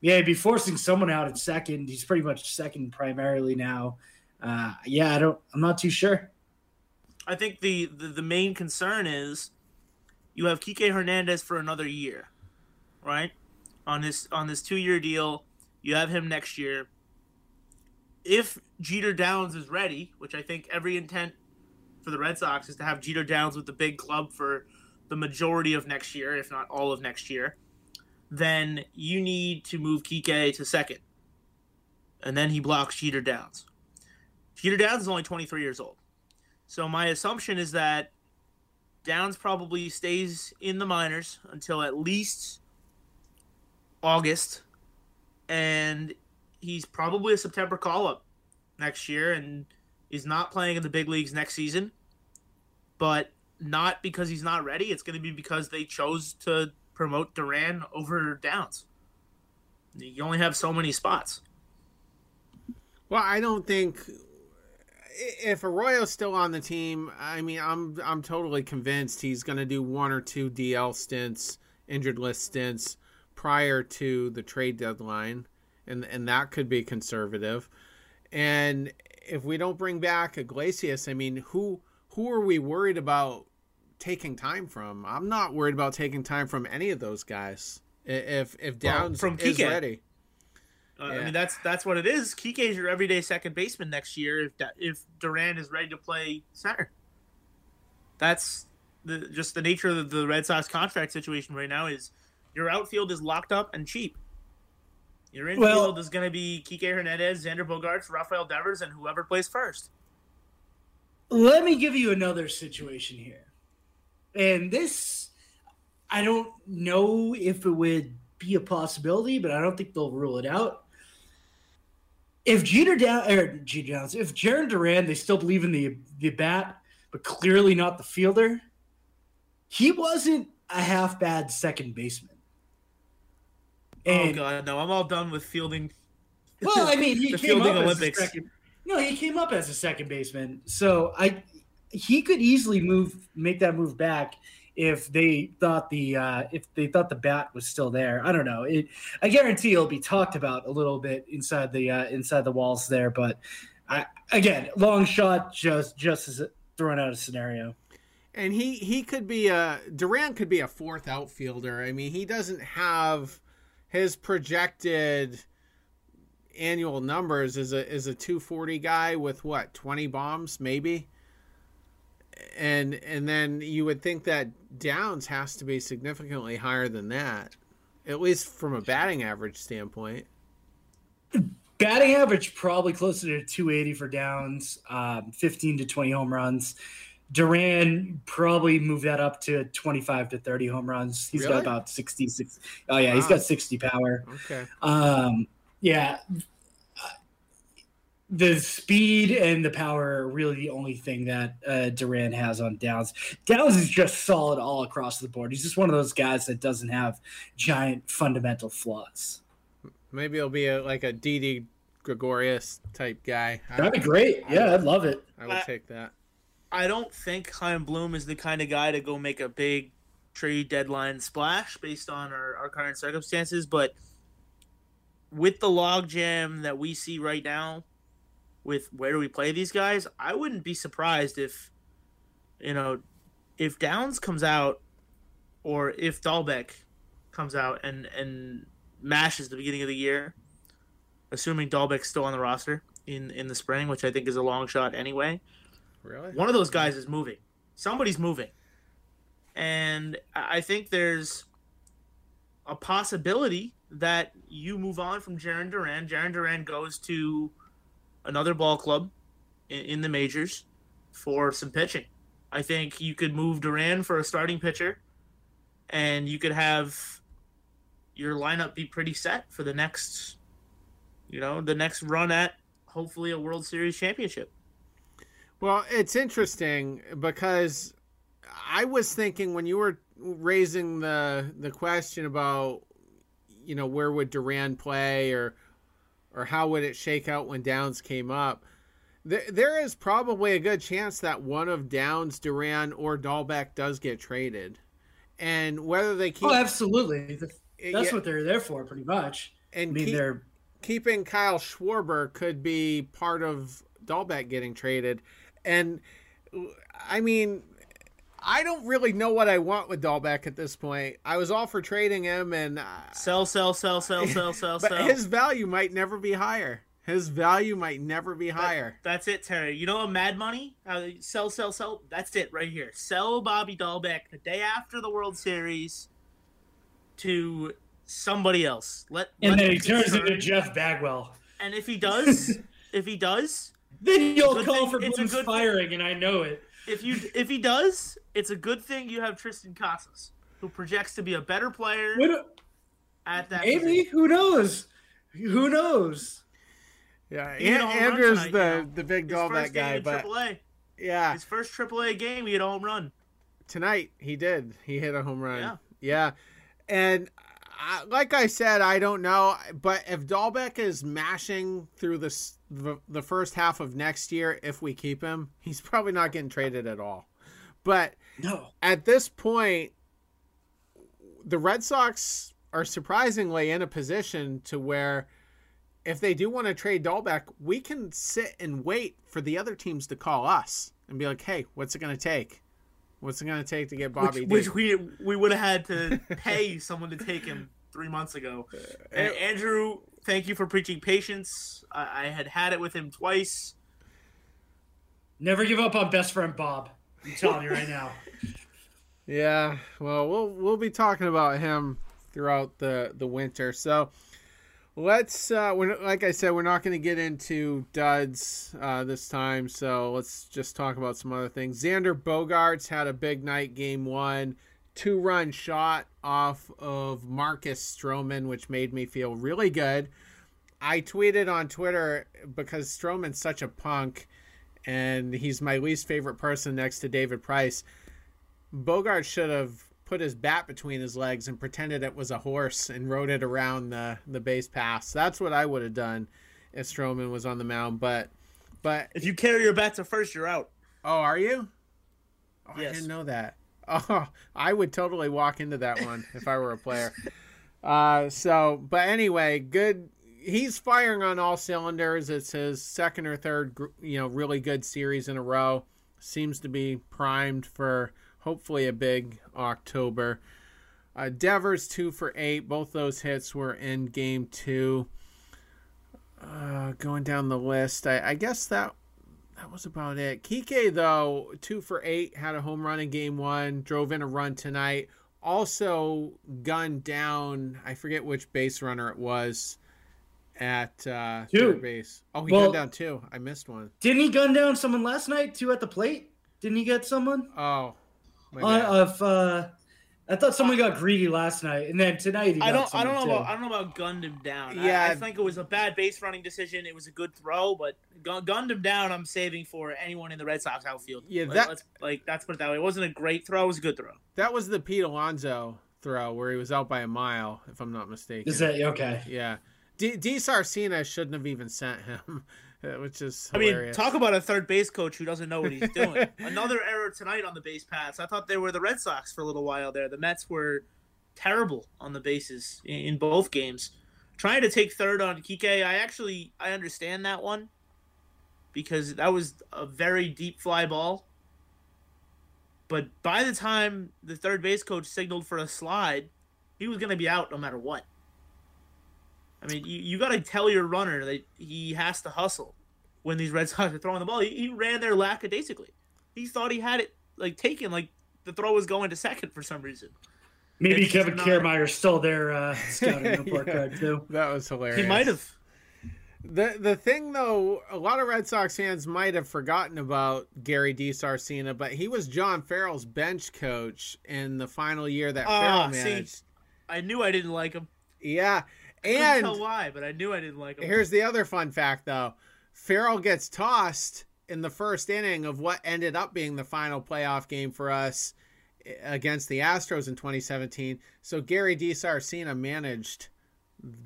yeah, he'd be forcing someone out at second. He's pretty much second primarily now. Uh, yeah, I don't. I'm not too sure. I think the, the the main concern is you have Kike Hernandez for another year, right? On this on this two year deal, you have him next year. If Jeter Downs is ready, which I think every intent for the Red Sox is to have Jeter Downs with the big club for the majority of next year, if not all of next year, then you need to move Kike to second. And then he blocks Jeter Downs. Jeter Downs is only 23 years old. So my assumption is that Downs probably stays in the minors until at least August. And he's probably a September call up next year and is not playing in the big leagues next season but not because he's not ready. It's going to be because they chose to promote Duran over Downs. You only have so many spots. Well, I don't think if Arroyo's still on the team, I mean, I'm I'm totally convinced he's going to do one or two DL stints, injured list stints prior to the trade deadline, and and that could be conservative. And if we don't bring back Iglesias, I mean, who who are we worried about taking time from? I'm not worried about taking time from any of those guys. If if Downs well, from is ready. Uh, yeah. I mean that's that's what it is. Kike is your everyday second baseman next year if if Duran is ready to play center. That's the just the nature of the Red Sox contract situation right now is your outfield is locked up and cheap. Your infield well, is going to be Kike Hernandez, Xander Bogaerts, Rafael Devers, and whoever plays first. Let me give you another situation here. And this, I don't know if it would be a possibility, but I don't think they'll rule it out. If Jeter down or Jeter Downs, if Jarren Duran, they still believe in the the bat, but clearly not the fielder. He wasn't a half bad second baseman. Oh, and, oh god, no! I'm all done with fielding. Well, I mean, he the came fielding up Olympics. Second, no, he came up as a second baseman, so I he could easily move, make that move back if they thought the uh, if they thought the bat was still there. I don't know. It I guarantee it'll be talked about a little bit inside the uh, inside the walls there, but I, again, long shot just just as throwing out a scenario. And he he could be a Duran could be a fourth outfielder. I mean, he doesn't have his projected annual numbers is a is a 240 guy with what 20 bombs maybe and and then you would think that downs has to be significantly higher than that at least from a batting average standpoint batting average probably closer to 280 for downs um, 15 to 20 home runs Duran probably moved that up to 25 to 30 home runs. He's Really? got about 66. Oh yeah, he's got 60 power. okay Um, yeah. The speed and the power are really the only thing that uh, Duran has on Downs. Downs is just solid all across the board. He's just one of those guys that doesn't have giant fundamental flaws. maybe it'll be a like a Didi Gregorius type guy That'd be great. Yeah, I'd love it. I would Uh, take that I don't think Chaim Bloom is the kind of guy to go make a big trade deadline splash based on our, our current circumstances, but with the logjam that we see right now, with where do we play these guys, I wouldn't be surprised if, you know, if Downs comes out, or if Dalbec comes out and and mashes the beginning of the year, assuming Dalbec's still on the roster in in the spring, which I think is a long shot anyway really one of those guys is moving. Somebody's moving. And I I think there's a possibility that you move on from Jarren Duran. Jarren Duran goes to another ball club in, in the majors for some pitching. I think you could move Duran for a starting pitcher, and you could have your lineup be pretty set for the next, you know, the next run at hopefully a World Series championship. Well, it's interesting because I was thinking when you were raising the the question about you know where would Duran play or or how would it shake out when Downs came up. There, there is probably a good chance that one of Downs, Duran, or Dalbec does get traded, and whether they keep Oh, absolutely. That's yeah, what they're there for, pretty much. I and mean, keep- they're keeping Kyle Schwarber could be part of Dalbec getting traded. And I mean, I don't really know what I want with Dalbec at this point. I was all for trading him, and uh, Sell, sell, sell, sell, sell, sell, but sell. his value might never be higher. His value might never be higher. That's it, Terry. You know, Mad Money, uh, sell, sell, sell. That's it right here. Sell Bobby Dalbec the day after the World Series to somebody else. Let and let then he turns into. Jeff Bagwell. And if he does, if he does, Then you'll call thing- for it's a Bloom's thing. firing, and I know it. If you if he does, it's a good thing you have Triston Casas, who projects to be a better player What, at that. maybe position. who knows? Who knows? Yeah, He hit a An- home run Andrew's tonight, the you know. the big His first game guy, in but AAA. yeah, His first AAA game, he hit a home run. tonight he did. He hit a home run. Yeah. Yeah. And I, like I said, I don't know, but if Dalbec is mashing through this the, the first half of next year, if we keep him, he's probably not getting traded at all. But No. at this point, the Red Sox are surprisingly in a position to where if they do want to trade Dalbec, we can sit and wait for the other teams to call us and be like, "Hey, what's it going to take? What's it going to take to get Bobby?" which, which we we would have had to pay someone to take him three months ago. And Andrew, thank you for preaching patience. I, I had had it with him twice. Never give up on best friend Bob. I'm telling you right now. Yeah, well, we'll we'll be talking about him throughout the the winter. So let's uh we're, like I said, we're not going to get into duds uh this time. So let's just talk about some other things. Xander Bogaerts had a big night game 1, two-run shot off of Marcus Stroman which made me feel really good. I tweeted on Twitter because Stroman's such a punk and he's my least favorite person next to David Price. Bogart should have put his bat between his legs and pretended it was a horse and rode it around the, the base pass. That's what I would have done if Stroman was on the mound. But but If you carry your bat to first, you're out. oh, are you? Oh, I didn't know that. Oh, I would totally walk into that one if I were a player. Uh, so, but anyway, good. He's firing on all cylinders. It's his second or third, you know, really good series in a row. Seems to be primed for hopefully a big October. Uh, Devers two for eight. Both those hits were in game two. Uh, going down the list, I, I guess that that was about it. Kike though, two for eight, had a home run in game one, drove in a run tonight. Also gunned down. I forget which base runner it was at uh, Two. third base. Oh, he Well- gunned down two. I missed one. Didn't he gun down someone last night too at the plate? Didn't he get someone? Oh, my Uh, of uh, I thought someone got greedy last night, and then tonight he I don't. I don't know someone, about. I don't know about gunned him down. Yeah. I, I think it was a bad base running decision. It was a good throw, but gun, gunned him down. I'm saving for anyone in the Red Sox outfield. Yeah, Like, that- let's like that's put it that way. It wasn't a great throw. It was a good throw. that was the Pete Alonso throw where he was out by a mile, if I'm not mistaken. Is that okay? Yeah. D. DiSarcina shouldn't have even sent him, which is I mean, talk about a third base coach who doesn't know what he's doing. Another error tonight on the base paths. I thought they were the Red Sox for a little while there. The Mets were terrible on the bases in, in both games. Trying to take third on Kike, I actually I understand that one because that was a very deep fly ball. But by the time the third base coach signaled for a slide, he was going to be out no matter what. I mean, you, you got to tell your runner that he has to hustle when these Red Sox are throwing the ball. He, he ran there lackadaisically. He thought he had it like taken, like the throw was going to second for some reason. Maybe It's Kevin not- Kiermaier's still there uh, scouting report Yeah. card too. that was hilarious. He might have. The the thing though, a lot of Red Sox fans might have forgotten about Gary DiSarcina, but he was John Farrell's bench coach in the final year that Ah, Farrell see, managed. I knew I didn't like him. Yeah, Couldn't and tell why, but I knew I didn't like him. here's the other fun fact though: Farrell gets tossed in the first inning of what ended up being the final playoff game for us eh, against the Astros in 2017. So Gary DiSarcina managed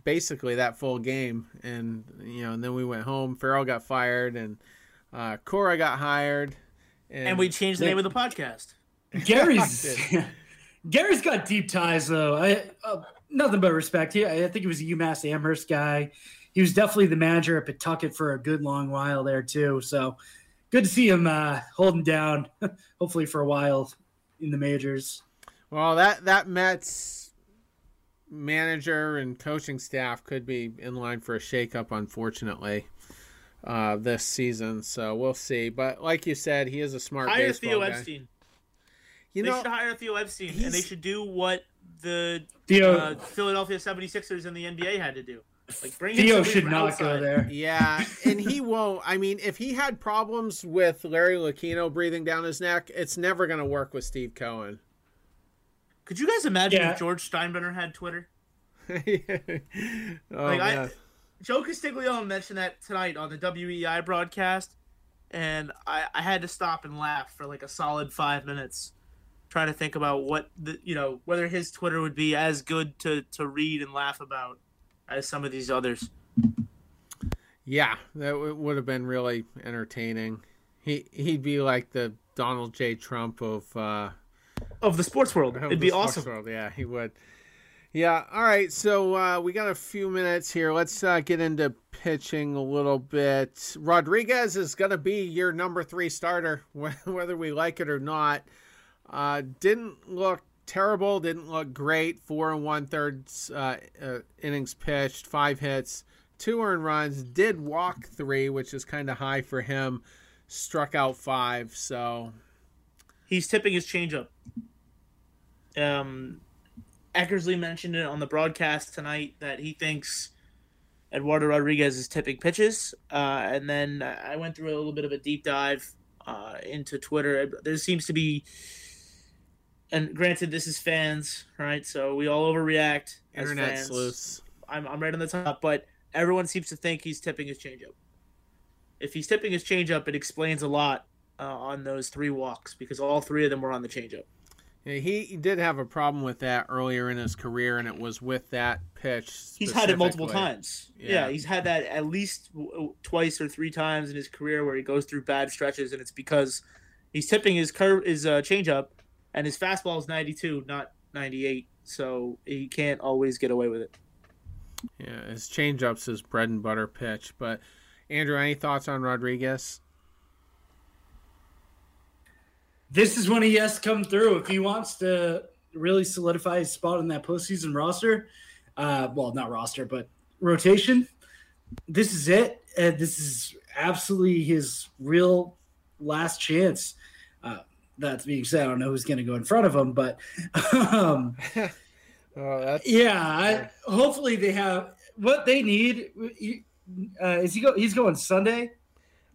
basically that full game, and you know, and then we went home. Farrell got fired, and uh, Cora got hired, and, and we changed the name of the podcast. Gary's Gary's got deep ties though. I uh, nothing but respect. He, I think he was a UMass Amherst guy. He was definitely the manager at Pawtucket for a good long while there too. So good to see him uh, holding down, hopefully for a while in the majors. well, that that Mets manager and coaching staff could be in line for a shakeup, unfortunately. Uh, this season, so we'll see. But like you said, he is a smart Hire Theo guy. Epstein. You they know, should hire Theo Epstein, and they should do what the Theo uh, Philadelphia 76ers and the NBA had to do. Like bring Theo should not outside. go there. Yeah, and he won't. I mean, if he had problems with Larry Lucchino breathing down his neck, it's never going to work with Steve Cohen. Could you guys imagine Yeah. if George Steinbrenner had Twitter? oh, Like, I- Joe Castiglione mentioned that tonight on the WEEI broadcast, and I, I had to stop and laugh for like a solid five minutes, trying to think about what the you know whether his Twitter would be as good to to read and laugh about as some of these others. yeah, that w- would have been really entertaining. He he'd be like the Donald J. Trump of uh, Of the sports world, it'd be awesome. world. Yeah, he would. Yeah. All right. So uh, we got a few minutes here. Let's uh, get into pitching a little bit. Rodriguez is going to be your number three starter, whether we like it or not. Uh, didn't look terrible. Didn't look great. Four and one thirds uh, uh, innings pitched, five hits, two earned runs. Did walk three, which is kind of high for him. Struck out five. So He's tipping his changeup. Um, Eckersley mentioned it on the broadcast tonight that he thinks Eduardo Rodriguez is tipping pitches. Uh, and then I went through a little bit of a deep dive uh, into Twitter. There seems to be, and granted, this is fans, right? So we all overreact. fans. loose. I'm, I'm right on the top, but everyone seems to think he's tipping his changeup. If he's tipping his changeup, it explains a lot uh, on those three walks because all three of them were on the changeup. Yeah, he, he did have a problem with that earlier in his career, and it was with that pitch. He's had it multiple times. Yeah. Yeah. he's had that at least twice or three times in his career where he goes through bad stretches, and it's because he's tipping his curve, his uh, changeup, and his fastball is 92, not 98. So he can't always get away with it. Yeah, his changeup's his bread and butter pitch. But Andrew, any thoughts on Rodriguez? This is when he has to come through if he wants to really solidify his spot in that postseason roster. Uh, well, not roster, but rotation. This is it. Uh, this is absolutely his real last chance. Uh, that being said, I don't know who's going to go in front of him, but um, Oh, that's yeah, I, hopefully they have what they need. Uh, is he go? He's going Sunday.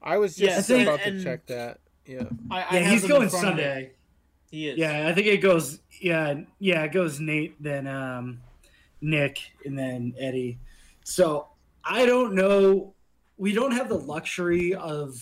I was just Yes, and- about to check that. Yeah. I, I Yeah, he's going front of me. Sunday. He is. Yeah, I think it goes. Yeah, yeah, it goes Nate, then um, Nick, and then Eddie. So I don't know. We don't have the luxury of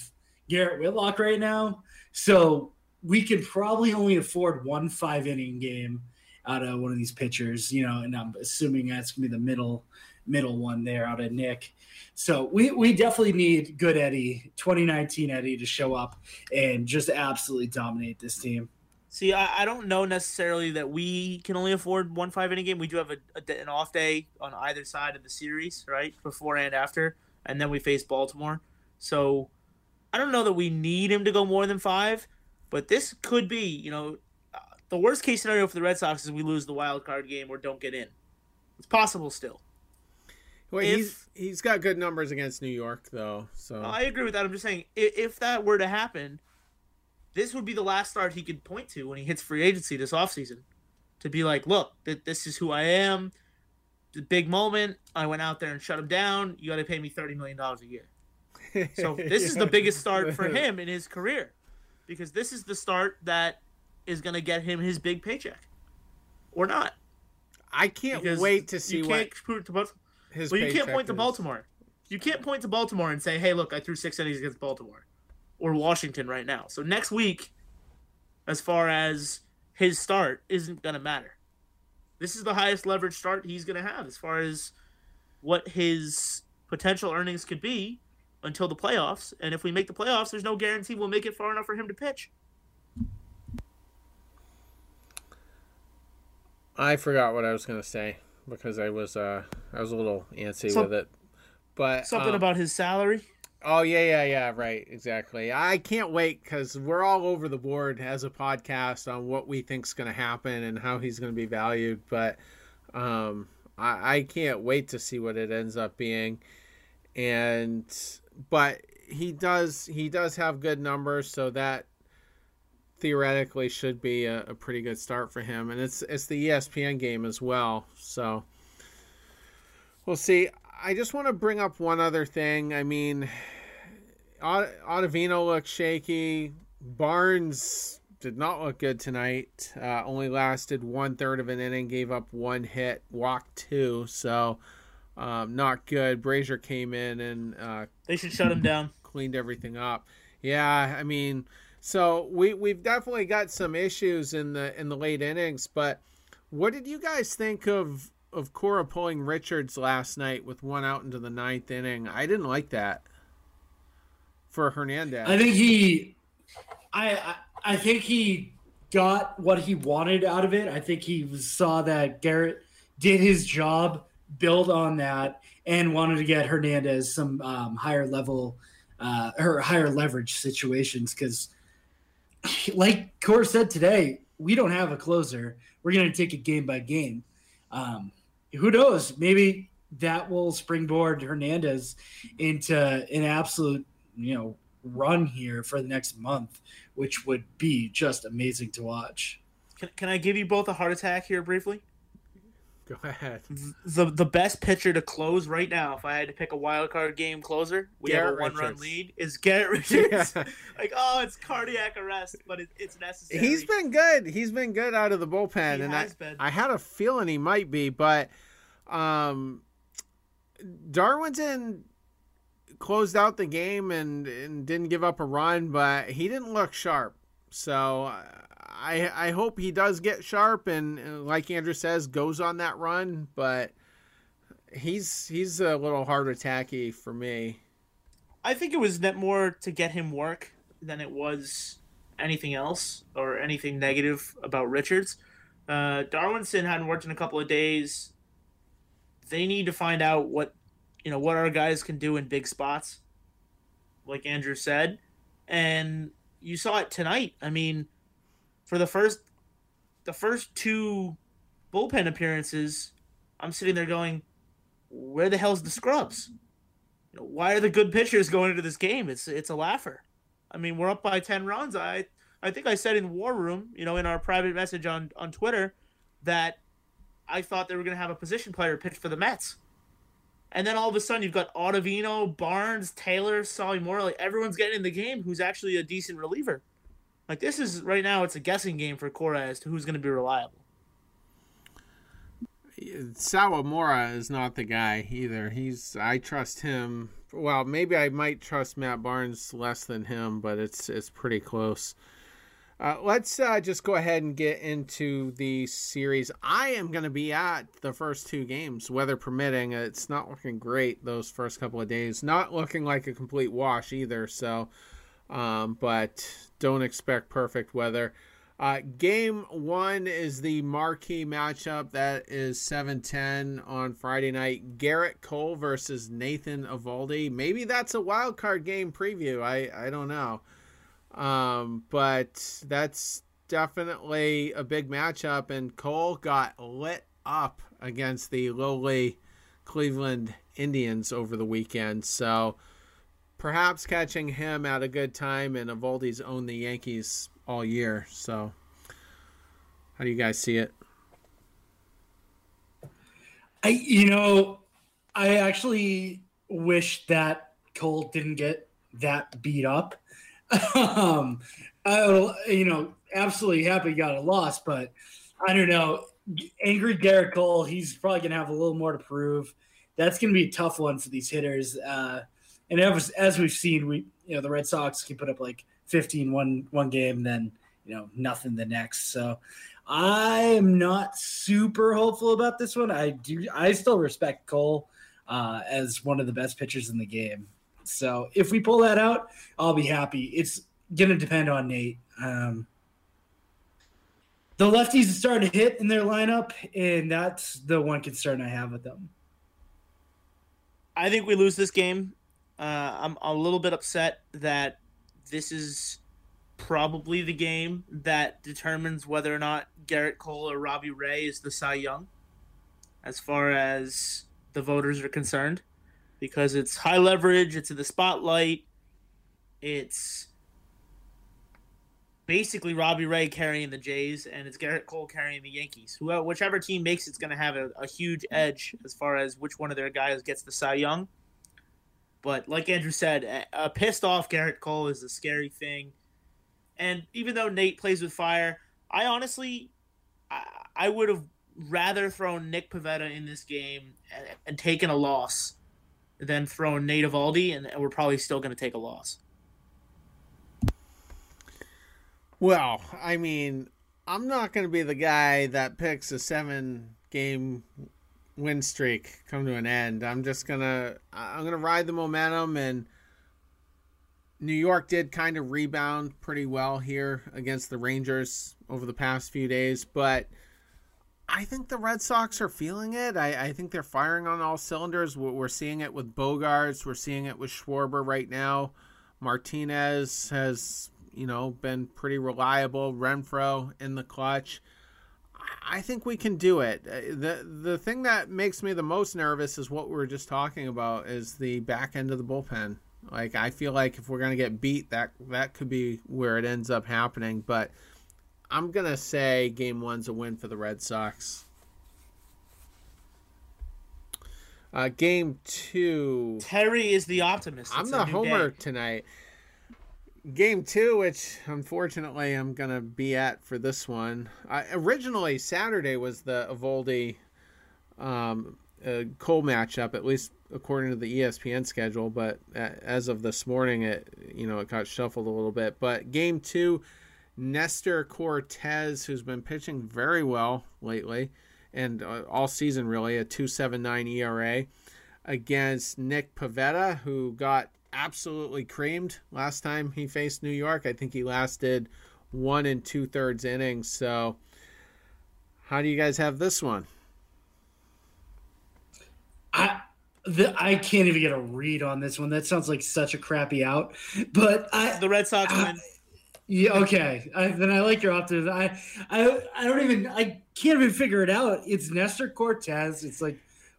Garrett Whitlock right now, so we can probably only afford one five inning game out of one of these pitchers. You know, and I'm assuming that's gonna be the middle middle one there out of Nick. So we, we definitely need good Eddie, 2019 Eddie, to show up and just absolutely dominate this team. See, I, I don't know necessarily that we can only afford one five inning game. We do have a, a an off day on either side of the series, right, before and after, and then we face Baltimore. So I don't know that we need him to go more than five, but this could be, you know, uh, the worst case scenario for the Red Sox is we lose the wild card game or don't get in. It's possible still. Well, If- he's he's got good numbers against New York though. So I agree with that. I'm just saying, if, if that were to happen, this would be the last start he could point to when he hits free agency this offseason. To be like, look, th- this is who I am. The big moment. I went out there and shut him down. You got to pay me $30 million a year. So this is the biggest start for him in his career because this is the start that is going to get him his big paycheck or not. I can't Because wait to see you what can't to Bal- his. well, you can't point to. Baltimore. You can't point to Baltimore and say, "Hey, look, I threw six innings against Baltimore," or Washington right now. So next week, as far as his start, isn't gonna matter. This is the highest leverage start he's gonna have as far as what his potential earnings could be until the playoffs. And if we make the playoffs, there's no guarantee we'll make it far enough for him to pitch. I forgot what I was gonna say because I was uh I was a little antsy Some- with it. But Something um, about his salary. Oh yeah, yeah, yeah. Right, exactly. I can't wait because we're all over the board as a podcast on what we think's going to happen and how he's going to be valued. But um, I, I can't wait to see what it ends up being. And but he does he does have good numbers, so that theoretically should be a, a pretty good start for him. And it's it's the ESPN game as well, so we'll see. I just want to bring up one other thing. I mean, Ot- Ottavino looked shaky. Barnes did not look good tonight. Uh, only lasted one third of an inning, gave up one hit, walked two, so um, not good. Brazier came in and uh, They should shut him down. cleaned everything up. Yeah, I mean, so we we've definitely got some issues in the in the late innings. But what did you guys think of of Cora pulling Richards last night with one out into the ninth inning? I didn't like that for Hernandez. I think he, I, I, I think he got what he wanted out of it. I think he saw that Garrett did his job, build on that, and wanted to get Hernandez some um, higher level uh, or higher leverage situations because, like Cora said today, we don't have a closer. We're going to take it game by game. Um, who knows? Maybe that will springboard Hernandez into an absolute, you know, run here for the next month, which would be just amazing to watch. Can, can I give you both a heart attack here briefly? Go ahead. the the best pitcher to close right now, if I had to pick a wild card game closer, we have a one run lead, is Garrett Richards. like, oh, it's cardiac arrest, but it, it's necessary. He's been good. He's been good out of the bullpen, He and has I, been. I had a feeling he might be, but um, Darwinzon closed out the game and, and didn't give up a run, but he didn't look sharp. So I I hope he does get sharp and, like Andrew says, goes on that run. But he's he's a little hard attacky for me. I think it was more to get him work than it was anything else or anything negative about Richards. Uh, Darwinzon hadn't worked in a couple of days. They need to find out what you know what our guys can do in big spots, like Andrew said, and you saw it tonight. I mean, for the first the first two bullpen appearances, I'm sitting there going, "Where the hell's the scrubs? You know, why are the good pitchers going into this game? It's it's a laugher." I mean, we're up by ten runs. I I think I said in War Room, you know, in our private message on on Twitter, that I thought they were going to have a position player pitch for the Mets. And then all of a sudden, you've got Ottavino, Barnes, Taylor, Solly Morley. Everyone's getting in the game who's actually a decent reliever. Like this is right now, it's a guessing game for Cora as to who's going to be reliable. Sawamura is not the guy either. He's I trust him. Well, maybe I might trust Matt Barnes less than him, but it's it's pretty close. Uh, let's uh, just go ahead and get into the series. I am going to be at the first two games, weather permitting. It's not looking great those first couple of days. Not looking like a complete wash either. So, um, but don't expect perfect weather. Uh, game one is the marquee matchup that is 7-10 on Friday night. Gerrit Cole versus Nathan Eovaldi. Maybe that's a wild card game preview. I I don't know. Um, but that's definitely a big matchup, and Cole got lit up against the lowly Cleveland Indians over the weekend. So perhaps catching him at a good time, and Eovaldi's owned the Yankees all year. So, how do you guys see it? I, you know, I actually wish that Cole didn't get that beat up um, I, you know, absolutely happy he got a loss, but I don't know. Angry Gerrit Cole, he's probably to have a little more to prove. That's to be a tough one for these hitters. Uh, and as, as we've seen, we you know the Red Sox can put up like 15 one one game, then you know nothing the next. So I am not super hopeful about this one. I do I still respect Cole uh, as one of the best pitchers in the game. So if we pull that out, I'll be happy. It's going to depend on Nate. Um, the lefties are starting to hit in their lineup, and that's the one concern I have with them. I think we lose this game. Uh, I'm a little bit upset that this is probably the game that determines whether or not Gerrit Cole or Robbie Ray is the Cy Young, as far as the voters are concerned because it's high leverage, it's in the spotlight, it's basically Robbie Ray carrying the Jays, and it's Gerrit Cole carrying the Yankees. Who, whichever team makes it's going to have a, a, huge edge as far as which one of their guys gets the Cy Young. But like Andrew said, a pissed off Gerrit Cole is a scary thing. And even though Nate plays with fire, I honestly, I, I would have rather thrown Nick Pivetta in this game and, and taken a loss than throwing Nate Eovaldi, and, and we're probably still going to take a loss. Well, I mean, I'm not going to be the guy that picks a seven game win streak come to an end. I'm just to I'm to ride the momentum and New York did kind of rebound pretty well here against the Rangers over the past few days, but I think the Red Sox are feeling it. I, I think they're firing on all cylinders. We're seeing it with Bogaerts. We're seeing it with Schwarber right now. Martinez has, you know, been pretty reliable. Renfroe in the clutch. I think we can do it. Uh, the The thing that makes me the most nervous is what we were just talking about is the back end of the bullpen. Like I feel like if we're gonna get beat, that that could be where it ends up happening. But I'm gonna say game one's a win for the Red Sox. Uh, game two. Terry is the optimist. It's I'm the homer day. tonight. Game two, which unfortunately I'm gonna be at for this one. originally Saturday was the Eovaldi um, uh, Cole matchup, at least according to the ESPN schedule. But as of this morning, it you know it got shuffled a little bit. But game two Nestor Cortes, who's been pitching very well lately and uh, all season really, a 2.79 ERA against Nick Pivetta, who got absolutely creamed last time he faced New York. I think he lasted one and two thirds innings. So, how do you guys have this one? I the, I can't even get a read on this one. That sounds like such a crappy out. But I The Red Sox I- win. yeah okay. I, then I like your optimism. I I I don't even I can't even figure it out. It's Nestor Cortes. It's like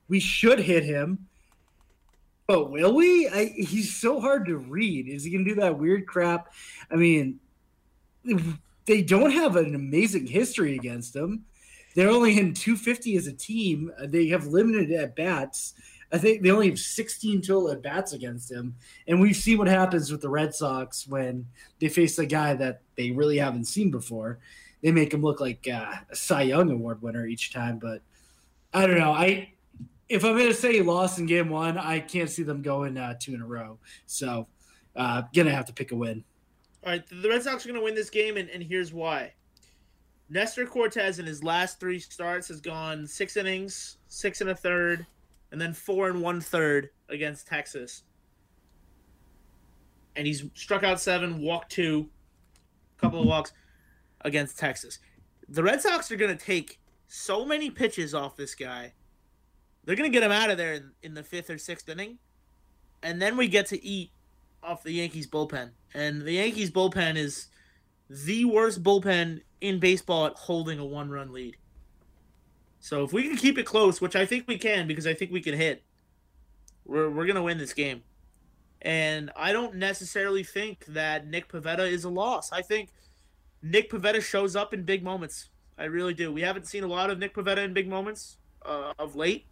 we should hit him. But will we? I, he's so hard to read. Is he going to do that weird crap? I mean, they don't have an amazing history against him. They're only in 250 as a team. They have limited at bats. I think they only have 16 total at bats against him. And we've seen what happens with the Red Sox when they face a guy that they really haven't seen before. They make him look like uh, a Cy Young Award winner each time. But I don't know. I if I'm going to say he lost in game one, I can't see them going uh, two in a row. So, uh, gonna have to pick a win. All right, the Red Sox are going to win this game, and, and here's why. Nestor Cortes in his last three starts has gone six innings, six and a third, and then four and one third against Texas. And he's struck out seven, walked two, a couple of walks against Texas. The Red Sox are going to take so many pitches off this guy. They're to get him out of there in, in the fifth or sixth inning. And then we get to eat off the Yankees bullpen. And the Yankees bullpen is the worst bullpen in baseball at holding a one run lead. So if we can keep it close, which I think we can because I think we can hit, we're, we're going to win this game. And I don't necessarily think that Nick Pivetta is a loss. I think Nick Pivetta shows up in big moments. I really do. We haven't seen a lot of Nick Pivetta in big moments uh, of late.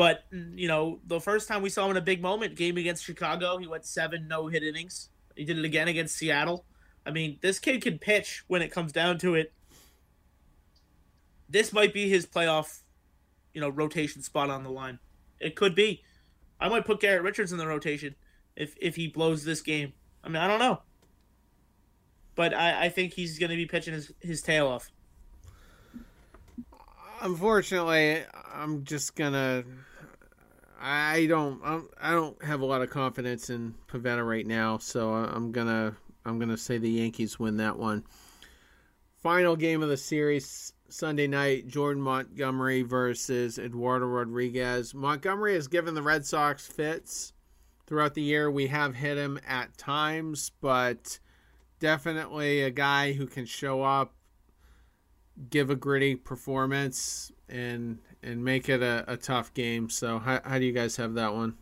But, you know, the first time we saw him in a big moment, game against Chicago, he went seven no hit innings. He did it again against Seattle. I mean, this kid can pitch when it comes down to it. This might be his playoff, you know, rotation spot on the line. It could be. I might put Garrett Richards in the rotation if if he blows this game. I mean, I don't know. But I, I think he's going to be pitching his, his tail off. Unfortunately, I'm just gonna. I don't. I don't have a lot of confidence in Pivetta right now, so I'm gonna. I'm gonna say the Yankees win that one. Final game of the series Sunday night: Jordan Montgomery versus Eduardo Rodriguez. Montgomery has given the Red Sox fits throughout the year. We have hit him at times, but definitely a guy who can show up give a gritty performance and and make it a, a tough game. So how, how do you guys have that one?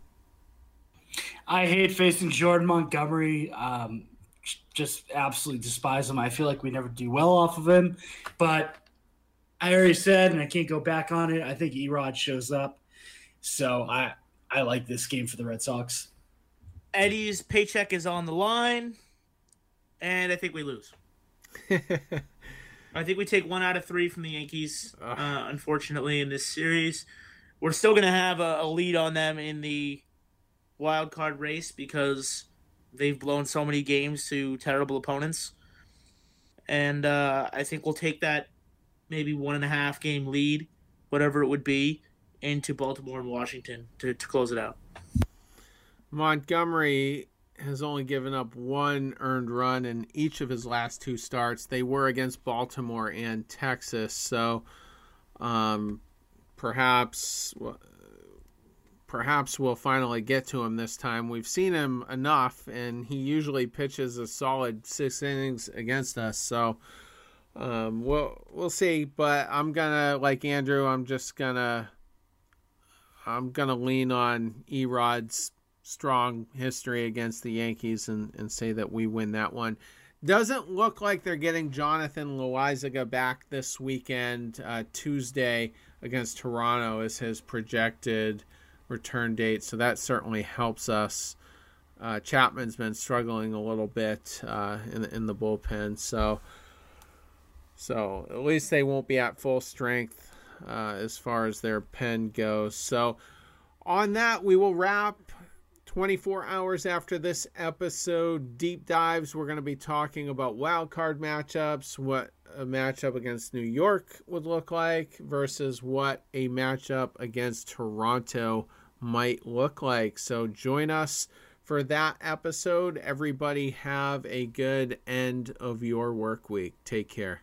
I hate facing Jordan Montgomery. Um, just absolutely despise him. I feel like we never do well off of him. But I already said, and I can't go back on it. I think Erod shows up, so I I like this game for the Red Sox. Eddie's paycheck is on the line, and I think we lose. I think we take one out of three from the Yankees. Uh, unfortunately, in this series, we're still going to have a, a, lead on them in the wild card race because they've blown so many games to terrible opponents, and uh, I think we'll take that maybe one and a half game lead, whatever it would be, into Baltimore and Washington to, to close it out. Montgomery has only given up one earned run in each of his last two starts. They were against Baltimore and Texas, so um, perhaps perhaps we'll finally get to him this time. We've seen him enough, and he usually pitches a solid six innings against us. So um, we'll we'll see. But I'm gonna like Andrew. I'm just gonna I'm gonna lean on Erod's strong history against the Yankees and, and say that we win that one. Doesn't look like they're getting Jonathan Loaisiga back this weekend. Uh, Tuesday against Toronto is his projected return date, so that certainly helps us. Uh, Chapman's been struggling a little bit uh, in in the bullpen, so so at least they won't be at full strength uh, as far as their pen goes. So on that, we will wrap 24 hours after this episode, deep dives, we're going to be talking about wild card matchups, what a matchup against New York would look like versus what a matchup against Toronto might look like. So join us for that episode. Everybody have a good end of your work week. Take care.